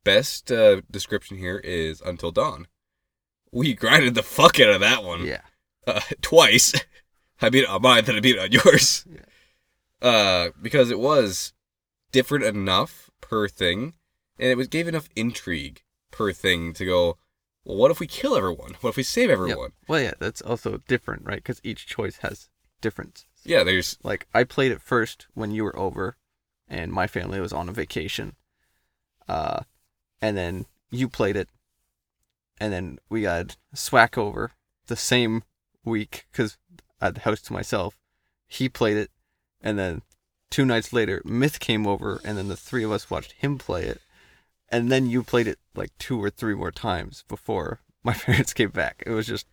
S2: best uh, description here is Until Dawn. We grinded the fuck out of that one
S1: yeah,
S2: uh, twice. I beat it on mine, then I beat it on yours.
S1: Yeah.
S2: Uh, because it was different enough per thing, and it was gave enough intrigue per thing to go. Well, what if we kill everyone? What if we save everyone?
S1: well, yeah, that's also different, right? Because each choice has difference.
S2: Yeah, there's
S1: Like I played it first when you were over, and my family was on a vacation. Uh, and then you played it, and then we got Swack over the same week because I had the house to myself. He played it, and then two nights later, Myth came over, and then the three of us watched him play it, and then you played it like two or three more times before my parents came back. It was just.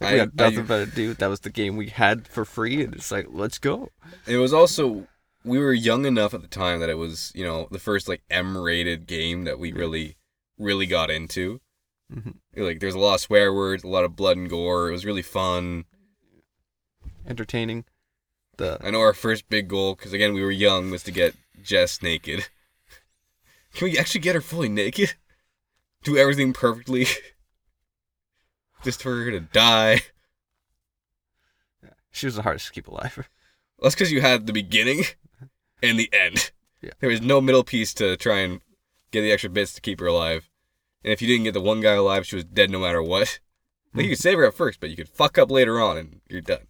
S1: Like, we
S2: I-
S1: had nothing
S2: I-
S1: better to do. That was the game we had for free, and it's like, let's go.
S2: It was also we were young enough at the time that it was you know the first like M-rated game that we really really got into.
S1: Mhm.
S2: Like there's a lot of swear words, a lot of blood and gore. It was really fun.
S1: entertaining. The
S2: I know our first big goal because again we were young was to get Jess naked. Can we actually get her fully naked? Do everything perfectly. Just for her to die.
S1: she was the hardest to keep alive.
S2: That's because you had the beginning and the end.
S1: Yeah.
S2: There was no middle piece to try and get the extra bits to keep her alive. And if you didn't get the one guy alive, she was dead no matter what. Like you could hmm. save her at first, but you could fuck up later on and you're done.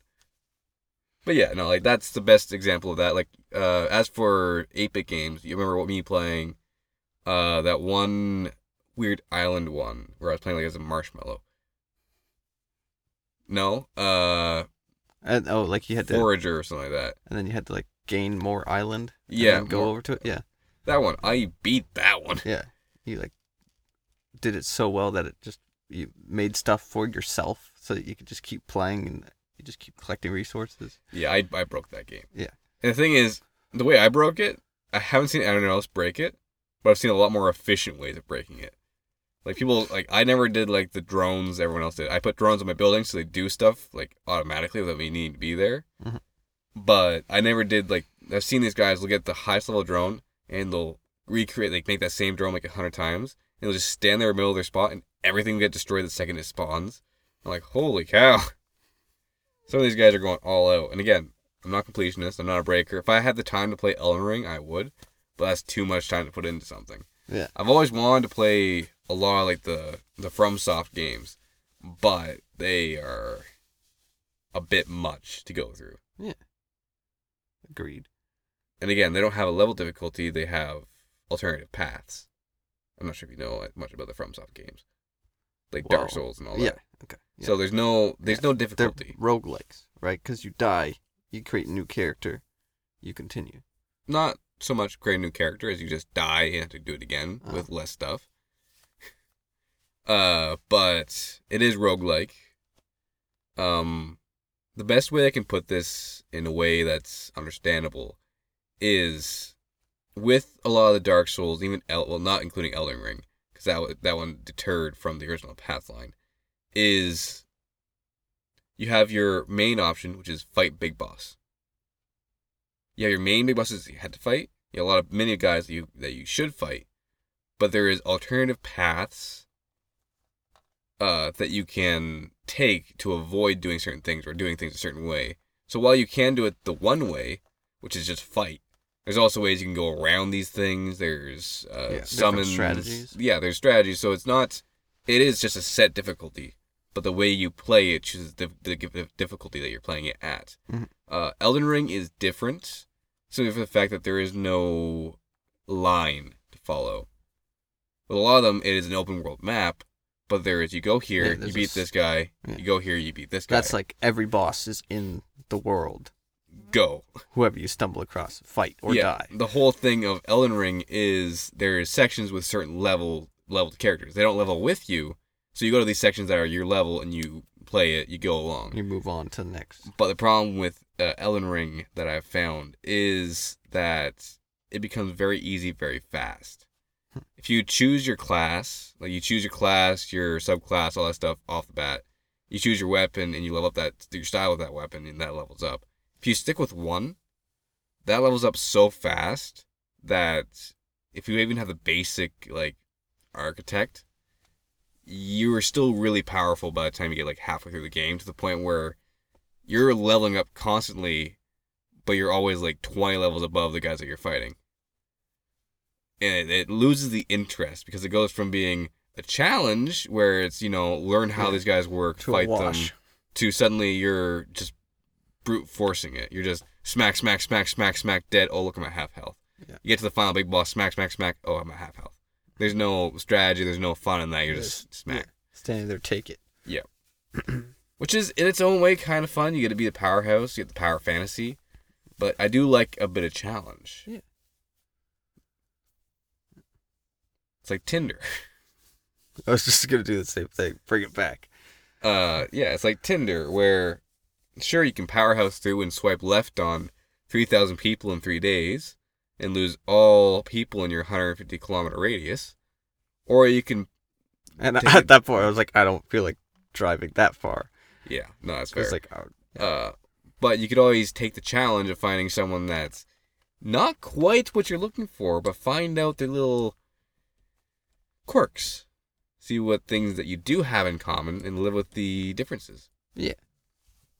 S2: But yeah, no, like that's the best example of that. Like, uh, as for 8-bit games, you remember what me playing, uh, that one weird island one where I was playing like as a marshmallow. No, uh,
S1: And oh, like you had to,
S2: Forager or something like that.
S1: and then you had to like gain more island. and
S2: Yeah,
S1: go
S2: more-
S1: over to it. Yeah,
S2: that one. I beat that one.
S1: Yeah, you like did it so well that it just you made stuff for yourself so that you could just keep playing and you just keep collecting resources.
S2: Yeah, I I broke that game.
S1: Yeah.
S2: And the thing is, the way I broke it, I haven't seen anyone else break it, but I've seen a lot more efficient ways of breaking it. Like people like I never did like the drones everyone else did. I put drones on my buildings so they do stuff like automatically without me needing to be there.
S1: Mhm.
S2: But I never did like I've seen these guys look at the highest level drone and they'll recreate like make that same drone like a hundred times and they'll just stand there in the middle of their spot and everything will get destroyed the second it spawns. I'm like, holy cow. Some of these guys are going all out. And again, I'm not completionist, I'm not a breaker. If I had the time to play Elden Ring, I would. But that's too much time to put into something.
S1: Yeah.
S2: I've always wanted to play a lot of like the the FromSoft games, but they are a bit much to go through. Yeah.
S1: Agreed.
S2: And again, they don't have a level difficulty; they have alternative paths. I'm not sure if you know much about the FromSoft games, like Dark Souls and all that. Yeah.
S1: Okay. Yeah.
S2: So there's no there's
S1: Yeah.
S2: no
S1: they're
S2: difficulty.
S1: roguelikes, right? Because you die, you create a new character, you continue.
S2: Not so much create a new character as you just die and have to do it again
S1: Oh.
S2: with less stuff. Uh, but it is roguelike. Um, the best way I can put this in a way that's understandable is with a lot of the Dark Souls, even El- well, not including Elden Ring, because that that one deterred from the original pathline, is you have your main option, which is fight big boss. You have your main big bosses you had to fight. You have a lot of many guys that you that you should fight, but there is alternative paths uh, that you can take to avoid doing certain things or doing things a certain way. So while you can do it the one way, which is just fight, there's also ways you can go around these things. There's uh,
S1: Yeah,
S2: summons,
S1: strategies.
S2: Yeah, there's strategies. So it's not. It is just a set difficulty, but the way you play it chooses the, the, the difficulty that you're playing it at.
S1: Mhm.
S2: Uh, Elden Ring is different, simply for the fact that there is no line to follow. With a lot of them, it is an open world map, but there is you go here,
S1: Yeah,
S2: you beat this guy,
S1: yeah.
S2: you go here, you beat this guy.
S1: That's like every boss is in the world.
S2: Go.
S1: Whoever you stumble across, fight or
S2: yeah,
S1: die.
S2: The whole thing of Elden Ring is there's sections with certain level leveled characters. They don't level with you, so you go to these sections that are your level and you play it. You go along.
S1: You move on to the next.
S2: But the problem with uh, Elden Ring that I've found is that it becomes very easy very fast. If you choose your class, like you choose your class, your subclass, all that stuff off the bat, you choose your weapon and you level up that your style with that weapon and that levels up. If you stick with one, that levels up so fast that if you even have the basic like architect, you are still really powerful by the time you get like halfway through the game to the point where you're leveling up constantly, but you're always like 20 levels above the guys that you're fighting. And it, it loses the interest because it goes from being a challenge where it's, you know, learn how
S1: Yeah.
S2: these guys work,
S1: To
S2: fight them, to suddenly you're just brute forcing it. You're just smack, smack, smack, smack, smack, dead. Oh, look, I'm at half health.
S1: Yeah.
S2: You get to the final big boss, smack, smack, smack. Oh, I'm at half health. There's no strategy. There's no fun in that. You're just
S1: Yes.
S2: smack.
S1: Standing there, take it. Yeah.
S2: Which is in its own way kind of fun. You get to be the powerhouse. You get the power fantasy. But I do like a bit of challenge.
S1: Yeah.
S2: It's like Tinder.
S1: I was just gonna do the same thing. Bring it back.
S2: Uh, yeah, it's like Tinder, where sure you can powerhouse through and swipe left on three thousand people in three days and lose all people in your 150 kilometer radius, or you can,
S1: And at
S2: it-
S1: that point, I was like, I don't feel like driving that far.
S2: yeah, no, that's fair.
S1: was like, oh,
S2: uh, but you could always take the challenge of finding someone that's not quite what you're looking for, but find out their little quirks. See what things that you do have in common and live with the differences.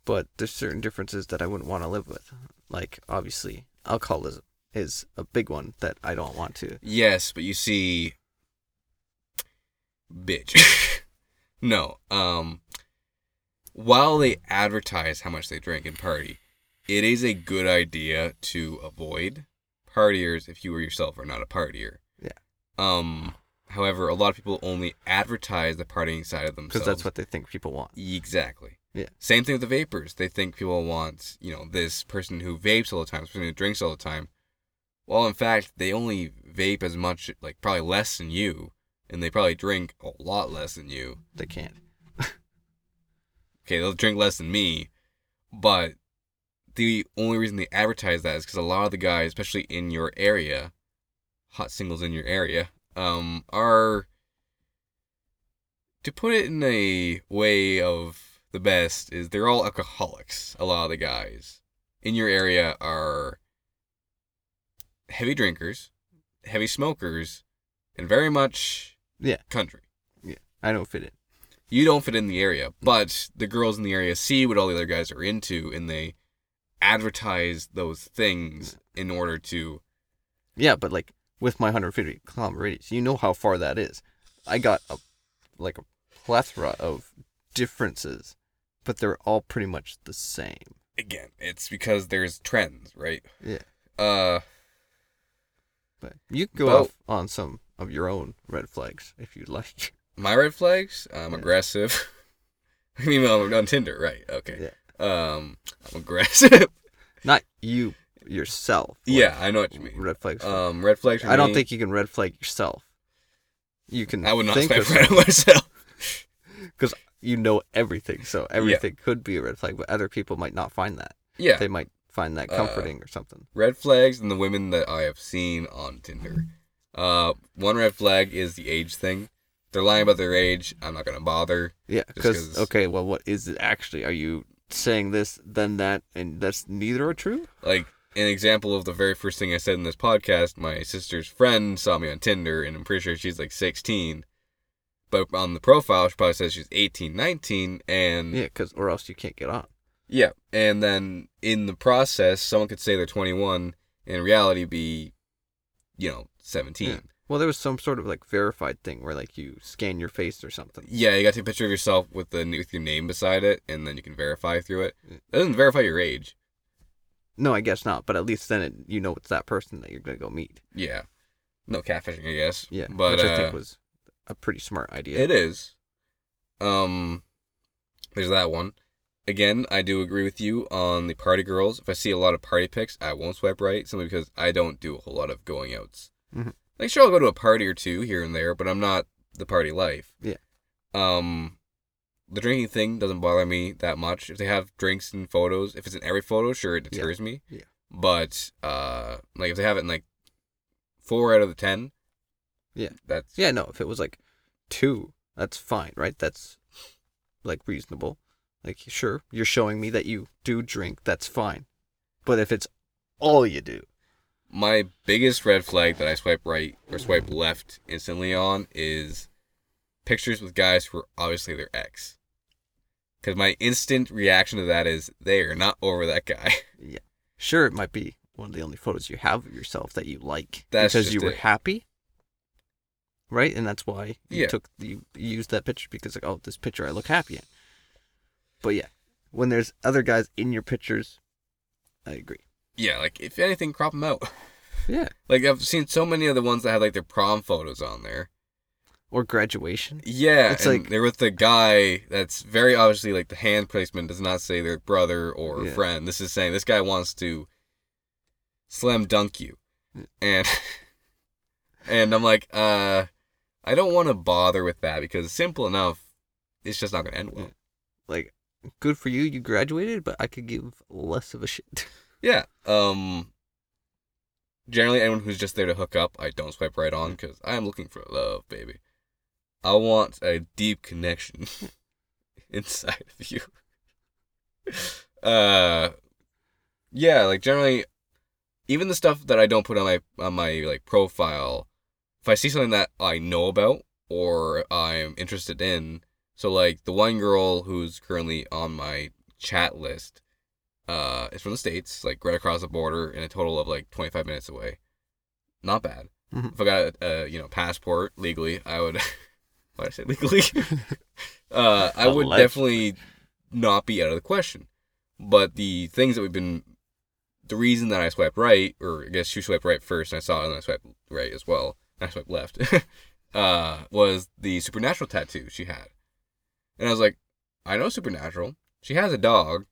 S1: But there's certain differences that I wouldn't want to live with. Like obviously, alcoholism is a big one that I don't want to.
S2: Yes, but you see, bitch. no, um, while they advertise how much they drink and party, it is a good idea to avoid partiers if you or yourself are not a partier.
S1: Yeah.
S2: Um. However, a lot of people only advertise the partying side of themselves.
S1: Because that's what they think people want.
S2: Exactly.
S1: Yeah.
S2: Same thing with the vapors. They think people want, you know, this person who vapes all the time, this person who drinks all the time. Well, in fact, they only vape as much, like probably less than you, and they probably drink a lot less than you.
S1: They can't.
S2: Okay, they'll drink less than me, but the only reason they advertise that is because a lot of the guys, especially in your area, hot singles in your area, um, are to put it in a way of the best is they're all alcoholics. A lot of the guys in your area are heavy drinkers, heavy smokers, and very much
S1: Yeah.
S2: country.
S1: Yeah, I don't fit in.
S2: You don't fit in the area, but the girls in the area see what all the other guys are into, and they advertise those things in order to.
S1: Yeah, but like with my 150 kilometer radius, you know how far that is. I got a like a plethora of differences, but they're all pretty much the same.
S2: Again, it's because there's trends, right?
S1: Yeah.
S2: Uh,
S1: But you can go
S2: Well-
S1: off on some of your own red flags if you'd like.
S2: my red flags. I'm
S1: Yeah.
S2: aggressive. I mean, I'm on Tinder, right? Okay.
S1: Yeah.
S2: Um, I'm aggressive.
S1: Not you yourself. like,
S2: yeah, I know what you mean.
S1: Red flags.
S2: Um, red flags.
S1: I don't
S2: me,
S1: think you can red flag yourself. You can.
S2: I would not
S1: think of
S2: right myself.
S1: because you know everything, so everything could be a red flag, but other people might not find that.
S2: Yeah,
S1: They might find that
S2: Uh,
S1: comforting or something.
S2: red flags and the women that I have seen on Tinder. Uh, one red flag is the age thing. They're lying about their age. I'm not gonna bother.
S1: Yeah, because
S2: 'cause-
S1: okay, well, what is it actually? Are you saying this, then that, and that's neither are true?
S2: Like an example of the very first thing I said in this podcast. My sister's friend saw me on Tinder, and I'm pretty sure she's like 16. But on the profile, she probably says she's 18, 19, and
S1: Yeah, because or else you can't get on.
S2: Yeah, and then in the process, someone could say they're 21, and in reality be, you know, 17.
S1: Yeah. Well, there was some sort of like verified thing where like you scan your face or something.
S2: Yeah, you got to take a picture of yourself with the with your name beside it, and then you can verify through it. It doesn't verify your age.
S1: No, I guess not, but at least then it, you know it's that person that you're gonna go meet.
S2: Yeah, no catfishing, I guess.
S1: Yeah,
S2: but
S1: which I
S2: uh,
S1: think was a pretty smart idea.
S2: it is. Um, there's that one. Again, I do agree with you on the party girls. If I see a lot of party pics, I won't swipe right, simply because I don't do a whole lot of going outs.
S1: Mhm.
S2: Like, sure, I'll go to a party or two here and there, but I'm not the party life.
S1: Yeah.
S2: Um, the drinking thing doesn't bother me that much. If they have drinks and photos, if it's in every photo, sure, it
S1: Yeah.
S2: deters me.
S1: Yeah.
S2: But uh, like if they have it in like four out of the ten,
S1: Yeah.
S2: that's
S1: Yeah, no, if it was like two, that's fine, right? That's like reasonable. Like, sure, you're showing me that you do drink, that's fine. But if it's all you do,
S2: My biggest red flag that I swipe right or swipe left instantly on is pictures with guys who are obviously their ex. Because my instant reaction to that is they are not over that guy. Yeah.
S1: Sure, it might be one of the only photos you have of yourself that you like
S2: That's
S1: because you were
S2: it.
S1: happy, right? And that's why you
S2: Yeah.
S1: took you used that picture because like, oh, this picture I look happy in. But yeah, when there's other guys in your pictures, I agree.
S2: yeah, like if anything, crop them out.
S1: Yeah,
S2: like I've seen so many of the ones that have like their prom photos on there.
S1: or graduation.
S2: Yeah,
S1: It's
S2: and
S1: like-
S2: they're with the guy that's very obviously like the hand placement does not say their brother or
S1: Yeah.
S2: friend. This is saying this guy wants to slam dunk you,
S1: Yeah.
S2: and and I'm like, uh, I don't want to bother with that because simple enough, it's just not gonna end well.
S1: Like, good for you, you graduated, but I could give less of a shit.
S2: Yeah. Um. Generally, anyone who's just there to hook up, I don't swipe right on because I am looking for love, baby. I want a deep connection inside of you. Uh, yeah, like generally, even the stuff that I don't put on my on my like profile, if I see something that I know about or I'm interested in, so like the one girl who's currently on my chat list, uh, is from the states, like right across the border, in a total of like 25 minutes away. Not bad.
S1: Mhm.
S2: If I got a, a you know passport legally, I would. Why did I say legally? uh, I would
S1: Allegedly.
S2: definitely not be out of the question. But the things that we've been, the reason that I swiped right, or I guess you swiped right first, and I saw it, and I swiped right as well, swiped left, uh, was the supernatural tattoo she had. And I was like, I know supernatural. She has a dog,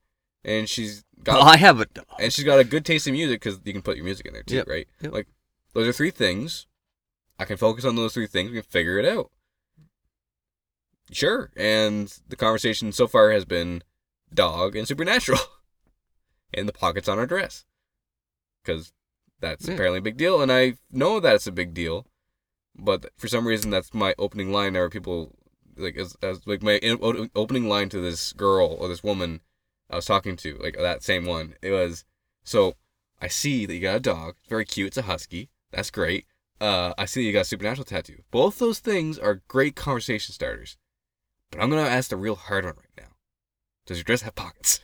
S2: and she's got
S1: I have a dog.
S2: and she's got a good taste in music because you can put your music in there too,
S1: Yep,
S2: right?
S1: yep.
S2: Like those are three things. I can focus on those three things. We can figure it out. Sure, and the conversation so far has been dog and supernatural, and the pockets on her dress, because that's
S1: Yeah.
S2: apparently a big deal, and I know that it's a big deal, but for some reason that's my opening line. Or people like as, as like my in- opening line to this girl or this woman I was talking to, like that same one. It was so I see that you got a dog. It's very cute. It's a husky. That's great. Uh, I see that you got a supernatural tattoo. Both those things are great conversation starters. But I'm gonna ask the real hard one right now. Does your dress have pockets?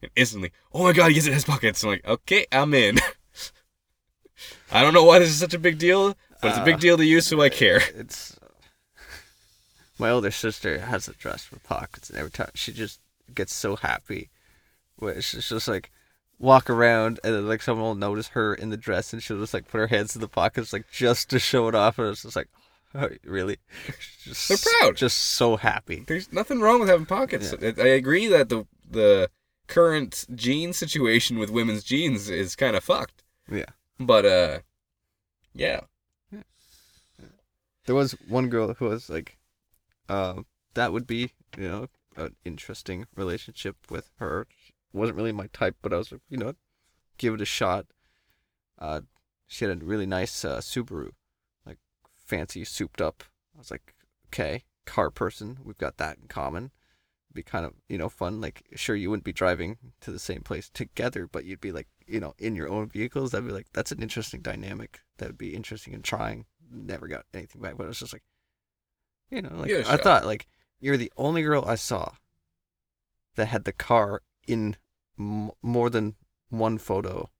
S2: And instantly, oh my god, yes, it has pockets. I'm like, okay, I'm in. I don't know why this is such a big deal, but it's a big
S1: Uh,
S2: deal to you, so I care.
S1: It's my older sister has a dress with pockets, and every time she just gets so happy, where she's just like walk around, and then like someone will notice her in the dress, and she'll just like put her hands in the pockets, like just to show it off, and it's just like, oh, really? Just,
S2: They're proud.
S1: just so happy.
S2: There's nothing wrong with having pockets.
S1: Yeah.
S2: I I agree that the the current jean situation with women's jeans is kind of fucked.
S1: Yeah.
S2: But uh, yeah,
S1: There was one girl who was like, um, that would be, you know, an interesting relationship with her. wasn't really my type, but I was like, you know, give it a shot. Uh, she had a really nice uh, Subaru, like fancy, souped up. I was like, okay, car person, we've got that in common. Be kind of, you know, fun. Like, sure, you wouldn't be driving to the same place together, but you'd be like, you know, in your own vehicles. That'd be like, that's an interesting dynamic. That would be interesting and trying. Never got anything back, but it was just like, you know, like
S2: Give it a
S1: I thought, like you're the only girl I saw that had the car in m- more than one photo.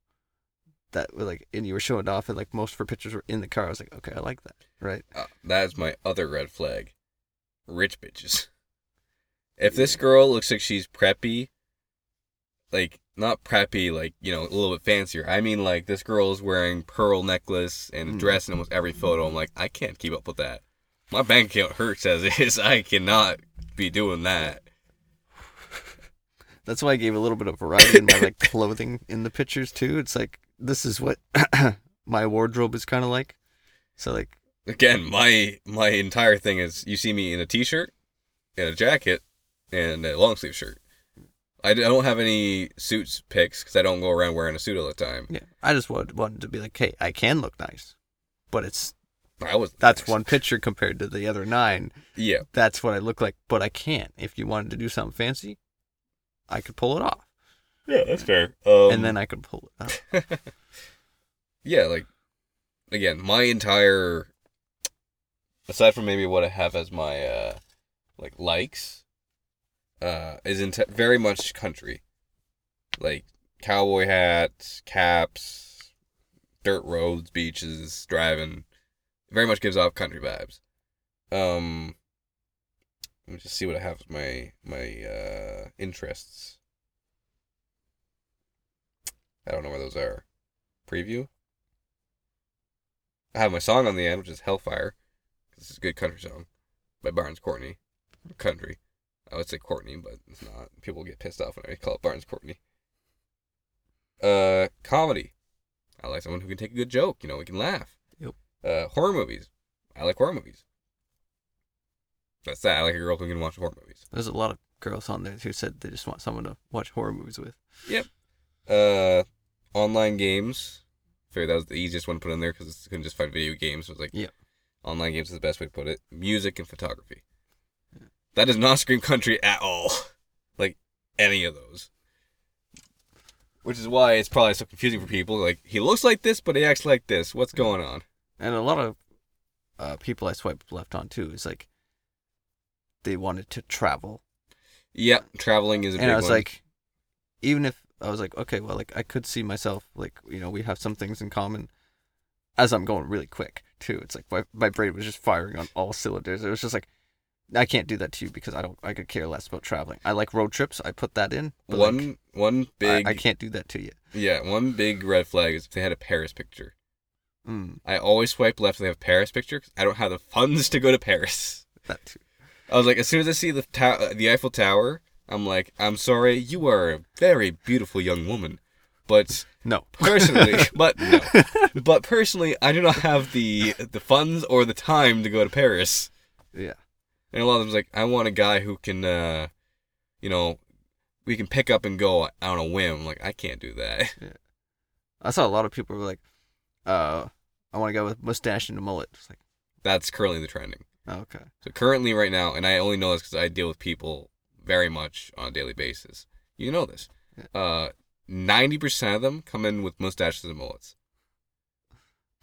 S1: That were like, and you were showing off, and like most of her pictures were in the car. I was like, okay, I like that, right?
S2: uh, that is my other red flag. Rich bitches. If this girl looks like she's preppy, like not preppy, like you know, a little bit fancier. I mean, like this girl is wearing pearl necklace and a
S1: Mm.
S2: dress in almost every photo. I'm like, I can't keep up with that. My bank account hurts as is. I cannot be doing that.
S1: That's why I gave a little bit of variety in my like clothing in the pictures too. It's like this is what my wardrobe is kind of like. So like,
S2: Again, my my entire thing is you see me in a t-shirt, and a jacket, and a long sleeve shirt. I d- I don't have any suits picks because I don't go around wearing a suit all the time.
S1: yeah, I just wanted, wanted to be like, hey, I can look nice, but it's
S2: I was
S1: that's one picture compared to the other nine.
S2: Yeah,
S1: That's what I look like, but I can't. If you wanted to do something fancy, I could pull it off,
S2: yeah, that's fair. Um,
S1: and then I could pull it out.
S2: yeah, like again, my entire aside from maybe what I have as my uh like likes, uh, is in very much country, like cowboy hats, caps, dirt roads, beaches, driving. Very much gives off country vibes. Um, let me just see what I have my my uh interests. I don't know where those are. Preview. I have my song on the end, which is Hellfire. This is a good country song by Barns Courtney. Country. I would say Courtney, but it's not. People get pissed off when I call it Barns Courtney. Uh, comedy. I like someone who can take a good joke. You know, we can laugh.
S1: Yep.
S2: Uh, horror movies. I like horror movies. That's that. I like a girl who can watch horror movies.
S1: There's a lot of girls on there who said they just want someone to watch horror movies with. Yep.
S2: Uh, online games. I Figured that was the easiest one to put in there because I couldn't just find video games. So it was like,
S1: Yeah.
S2: online games is the best way to put it. Music and photography. That does not scream country at all. like any of those. Which is why it's probably so confusing for people. Like he looks like this, but he acts like this. What's going on?
S1: And a lot of uh, people I swiped left on too is like they wanted to travel,
S2: Yeah, traveling is a
S1: and I was
S2: one.
S1: like, even if I was like, okay, well, like I could see myself, like you know, we have some things in common. As I'm going really quick too, it's like my my brain was just firing on all cylinders. It was just like, I can't do that to you because I don't. I could care less about traveling. I like road trips. I put that in. but, like,
S2: one one
S1: I-
S2: big
S1: I, can't do that to you.
S2: yeah one big red flag is if they had a Paris picture.
S1: Mm,
S2: I always swipe left if they have Paris picture I don't have the funds to go to Paris.
S1: that too.
S2: I was like, as soon as I see the tower, the Eiffel Tower, I'm like, I'm sorry, you are a very beautiful young woman, but
S1: No.
S2: personally, but no, but personally, I do not have the the funds or the time to go to Paris.
S1: Yeah.
S2: And a lot of them's like, I want a guy who can, uh, you know, we can pick up and go on a whim. I'm like, I can't do that.
S1: I saw a lot of people were like, uh, I want to go with mustache and a mullet. It's like,
S2: That's currently the trending.
S1: oh, okay.
S2: So currently, right now, and I only know this because I deal with people very much on a daily basis. You know this. Uh, ninety percent of them come in with mustaches and mullets.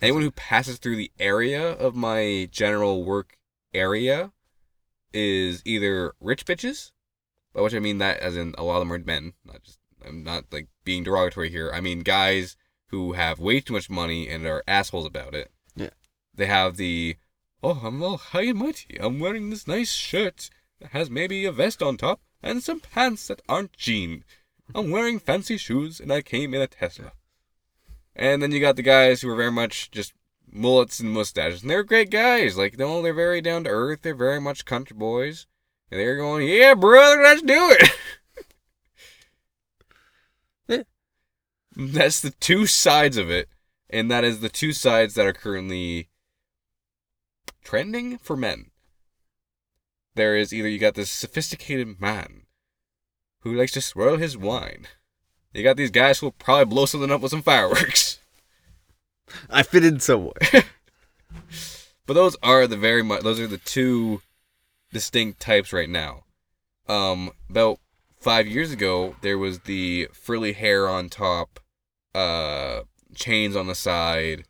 S2: Anyone who passes through the area of my general work area is either rich bitches, by which I mean that as in a lot of them are men. Not just I'm not like being derogatory here. I mean guys who have way too much money and are assholes about it.
S1: Yeah.
S2: They have the oh I'm all high and mighty. I'm wearing this nice shirt that has maybe a vest on top and some pants that aren't jean. I'm wearing fancy shoes and I came in a Tesla. And then you got the guys who are very much just mullets and mustaches. And they're great guys. Like, no, they're very down to earth. They're very much country boys. And they're going, yeah, brother, let's do it.
S1: Yeah.
S2: That's the two sides of it. And that is the two sides that are currently trending for men. There is either you got this sophisticated man who likes to swirl his wine. You got these guys who will probably blow something up with some fireworks.
S1: I fit in somewhere.
S2: But those are the very much those are the two distinct types right now. Um, about five years ago, there was the frilly hair on top, uh, chains on the side,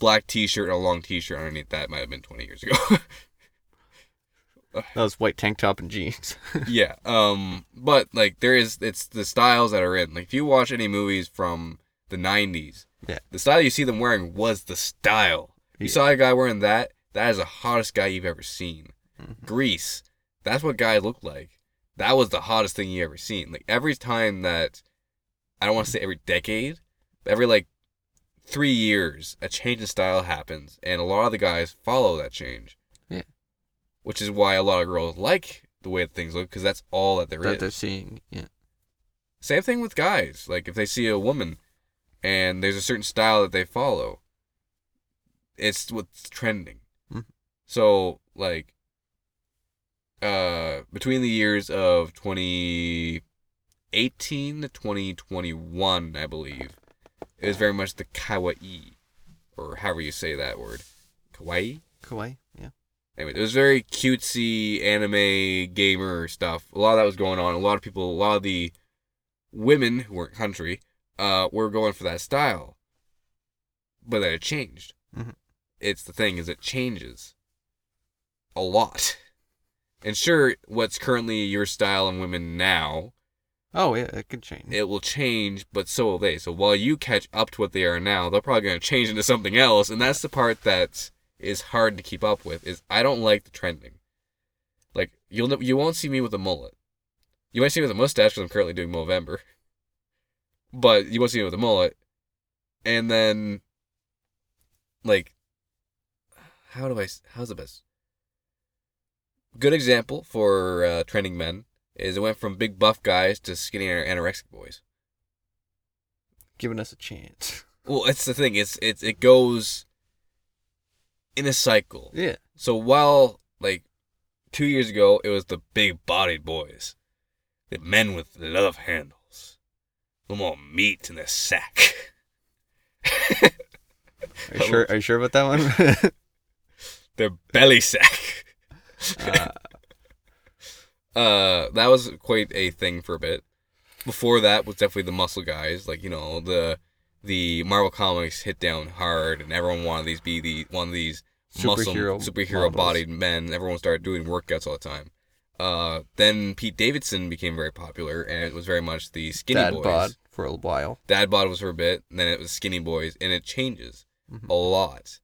S2: black T-shirt and a long T-shirt underneath. That might have been twenty years ago.
S1: that was white tank top and jeans.
S2: yeah. Um, but like there is, it's the styles that are in. Like if you watch any movies from the '90s,
S1: Yeah.
S2: the style you see them wearing was the style. You
S1: Yeah.
S2: saw a guy wearing that. That is the hottest guy you've ever seen.
S1: Mhm.
S2: Grease. That's what guys looked like. That was the hottest thing you ever seen. Like every time that, I don't want to say every decade, but every like three years, a change in style happens, and a lot of the guys follow that change.
S1: Yeah.
S2: Which is why a lot of girls like the way that things look, because that's all that there is.
S1: that they're seeing. Yeah.
S2: Same thing with guys. Like if they see a woman and there's a certain style that they follow, it's what's trending.
S1: Mhm.
S2: So like uh between the years of 2018 to 2021, I believe, it was very much the kawaii or however you say that word. Kawaii?
S1: Kawaii. Yeah.
S2: Anyway, it was very cutesy anime gamer stuff. A lot of that was going on. A lot of people, a lot of the women who weren't country, uh, we're going for that style. But then it changed.
S1: Mhm.
S2: It's the thing is it changes a lot. And sure, what's currently your style in women now,
S1: Oh yeah, it could change.
S2: it will change, but so will they. So while you catch up to what they are now, they're probably going to change into something else, and that's the part that is hard to keep up with. Is I don't like the trending. Like you'll you won't see me with a mullet. You might see me with a mustache because I'm currently doing Movember. But you won't see me with a mullet, and then, like, how do I? How's the best? Good example for uh, trending men is it went from big buff guys to skinny anorexic boys.
S1: Giving us a chance.
S2: Well, it's the thing. It's it's it goes in a cycle.
S1: Yeah.
S2: So while like two years ago it was the big bodied boys, the men with love handles, little more meat in the sack.
S1: Are you sure? Are you sure about that one?
S2: their belly sack.
S1: uh,
S2: Uh, that was quite a thing for a bit. Before that was definitely the muscle guys, like you know the the Marvel comics hit down hard, and everyone wanted these be the one of these muscle
S1: Superhero
S2: superhero
S1: models.
S2: bodied men. Everyone started doing workouts all the time. Uh, then Pete Davidson became very popular, and it was very much the skinny
S1: dad
S2: boys.
S1: bod for a while.
S2: Dad bod was for a bit, and then it was skinny boys, and it changes
S1: Mhm.
S2: a lot.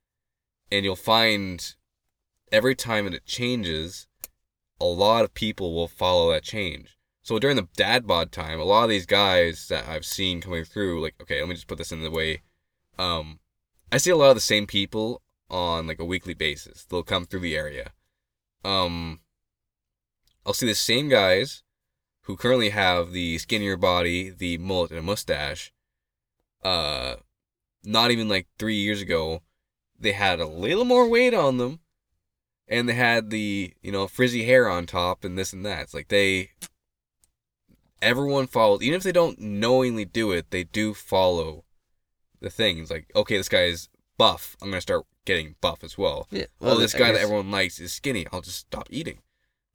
S2: And you'll find every time that it changes, a lot of people will follow that change. So during the dad bod time, a lot of these guys that I've seen coming through, like, okay, let me just put this in the way. Um, I see a lot of the same people on like a weekly basis. They'll come through the area. Um, I'll see the same guys who currently have the skinnier body, the mullet, and a mustache, uh, not even like three years ago, they had a little more weight on them, and they had the you know frizzy hair on top and this and that. It's like they, everyone follows, even if they don't knowingly do it, they do follow the things. Like okay, this guy is buff, I'm gonna start getting buff as well.
S1: Yeah.
S2: Well, this
S1: I
S2: guy that everyone likes is skinny. I'll just stop eating.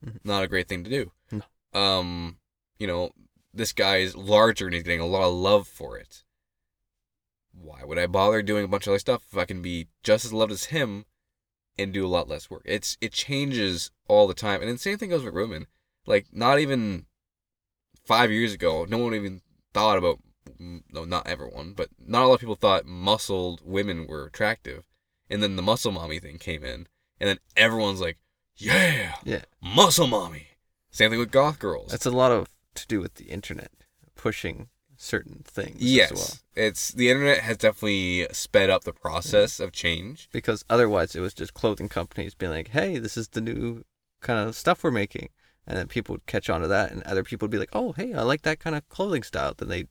S1: Mhm.
S2: Not a great thing to do.
S1: No.
S2: Um, you know, this guy is larger and he's getting a lot of love for it. Why would I bother doing a bunch of other stuff if I can be just as loved as him and do a lot less work? It's it changes all the time, and the same thing goes with women. Like not even five years ago, no one even thought about. No, not everyone, but not a lot of people thought muscled women were attractive. And then the muscle mommy thing came in, and then everyone's like, "Yeah,
S1: Yeah.
S2: muscle mommy." Same thing with goth girls.
S1: That's a lot of to do with the internet pushing certain things
S2: yes,
S1: as well.
S2: it's the internet has definitely sped up the process of change.
S1: Because otherwise, it was just clothing companies being like, "Hey, this is the new kind of stuff we're making," and then people would catch on to that, and other people would be like, "Oh, hey, I like that kind of clothing style." Then they,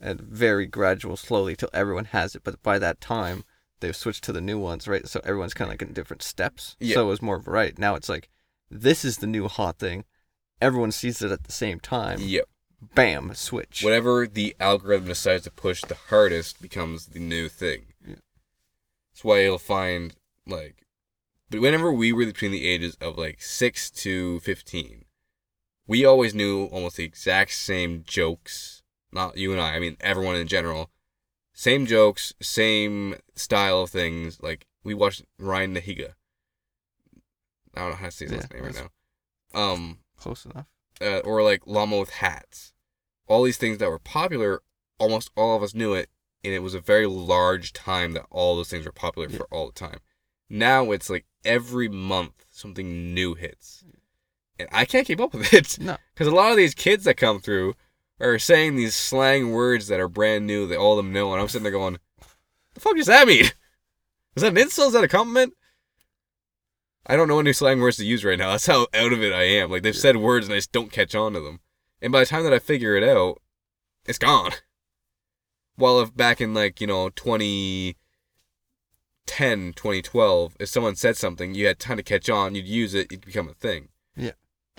S1: and very gradual, slowly, till everyone has it. But by that time, they've switched to the new ones, right? So everyone's kind of like in different steps.
S2: Yeah.
S1: So it was more variety. Now it's like, this is the new hot thing. Everyone sees it at the same time.
S2: Yep.
S1: Bam, switch.
S2: Whatever the algorithm decides to push the hardest becomes the new thing.
S1: Yeah.
S2: That's why you'll find like, but whenever we were between the ages of like six to fifteen, we always knew almost the exact same jokes. Not you and I. I mean everyone in general. Same jokes, same style of things. Like we watched Ryan Nahiga. I don't know how to say his
S1: Yeah,
S2: last name right now. Um,
S1: Close enough.
S2: uh, or like llama with hats. All these things that were popular, almost all of us knew it, and it was a very large time that all those things were popular
S1: Yeah.
S2: for all the time. Now it's like every month something new hits, and I can't keep up with it
S1: No.
S2: because a lot of these kids that come through are saying these slang words that are brand new that all of them know, and I'm sitting there going, "The fuck does that mean? Is that an insult? Is that a compliment?" I don't know any slang words to use right now. That's how out of it I am. Like they've said words and I just don't catch on to them. And by the time that I figure it out, it's gone. While if back in like, you know, 2010, 2012, if someone said something, you had time to catch on, you'd use it, it'd become a thing.
S1: Yeah.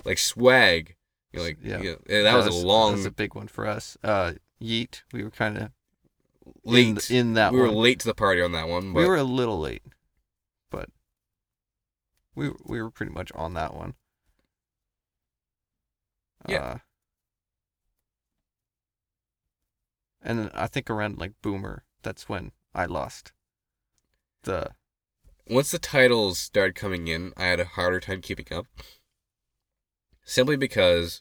S2: Like swag. You're like,
S1: Yeah.
S2: yeah. that, was, a long
S1: That was a big one for us. Uh, Yeet. We were kind of
S2: late.
S1: in, in that
S2: we were
S1: one.
S2: late to the party on that one, but
S1: We were a little late, but we we were pretty much on that one.
S2: Yeah.
S1: Uh, and then I think around like Boomer, that's when I lost the
S2: once the titles started coming in, I had a harder time keeping up. Simply because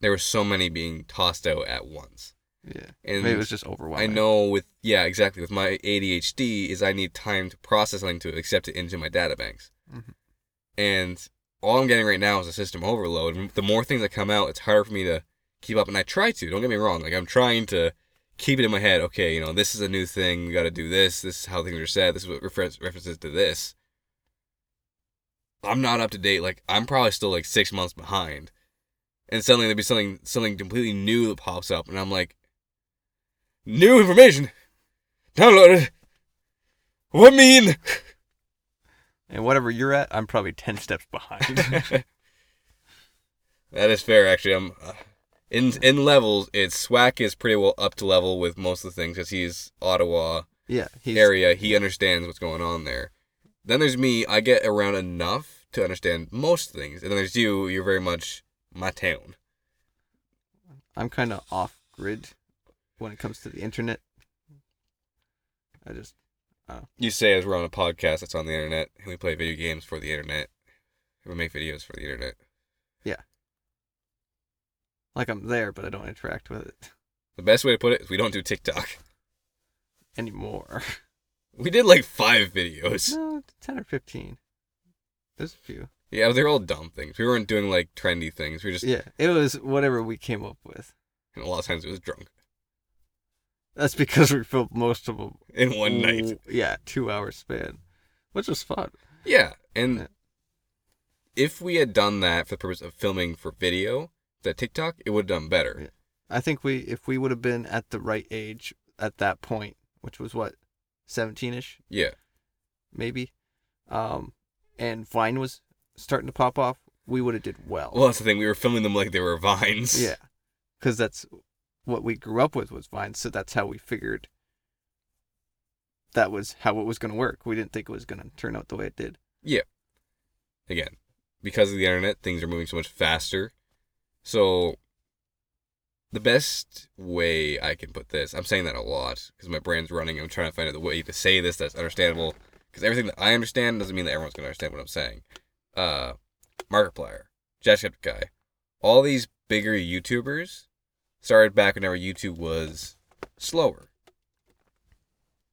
S2: there were so many being tossed out at once.
S1: yeah.
S2: And
S1: Maybe it was just overwhelming.
S2: I know with yeah, exactly. With my ADHD is I need time to process something to accept it into my data banks.
S1: Mhm.
S2: And all I'm getting right now is a system overload. And the more things that come out, it's harder for me to keep up. And I try to. Don't get me wrong. Like I'm trying to keep it in my head. Okay, you know, this is a new thing. We got to do this. This is how things are said. This is what refer- references to this. I'm not up to date. Like I'm probably still like six months behind. And suddenly there'd be something something completely new that pops up, and I'm like, new information, downloaded. What mean?
S1: And whatever you're at, I'm probably ten steps behind.
S2: that is fair, actually. I'm uh, in in levels. It's Swack is pretty well up to level with most of the things because he's Ottawa
S1: yeah, he's
S2: area. He understands what's going on there. Then there's me. I get around enough to understand most things, and then there's you. You're very much my town.
S1: I'm kind of off grid when it comes to the internet. I just uh,
S2: You say as we're on a podcast that's on the internet, and we play video games for the internet. We make videos for the internet. Yeah.
S1: Like I'm there, but I don't interact with it
S2: The best way to put it is we don't do TikTok.
S1: anymore.
S2: We did like five videos.
S1: no, ten or fifteen. There's a few.
S2: Yeah, they're all dumb things. We weren't doing like trendy things. We were just,
S1: Yeah, it was whatever we came up with.
S2: and a lot of times it was drunk
S1: That's because we filmed most of them
S2: in one night.
S1: Yeah, two hour span, which was fun.
S2: Yeah, and
S1: Yeah.
S2: if we had done that for the purpose of filming for video, that TikTok, it would have done better.
S1: Yeah. I think we if we would have been at the right age at that point, which was what, seventeen ish,
S2: Yeah.
S1: maybe, um, and Vine was starting to pop off, we would have did well.
S2: Well, that's the thing. We were filming them like they were vines.
S1: yeah, because that's what we grew up with was vines. so that's how we figured that was how it was going to work. We didn't think it was going to turn out the way it did. Yeah.
S2: Again, because of the internet, things are moving so much faster. So, the best way I can put this, I'm saying that a lot because my brain's running. I'm trying to find out the way to say this that's understandable. Because everything that I understand doesn't mean that everyone's going to understand what I'm saying. Uh, Markiplier, Jacksepticeye, all these bigger YouTubers started back whenever YouTube was slower.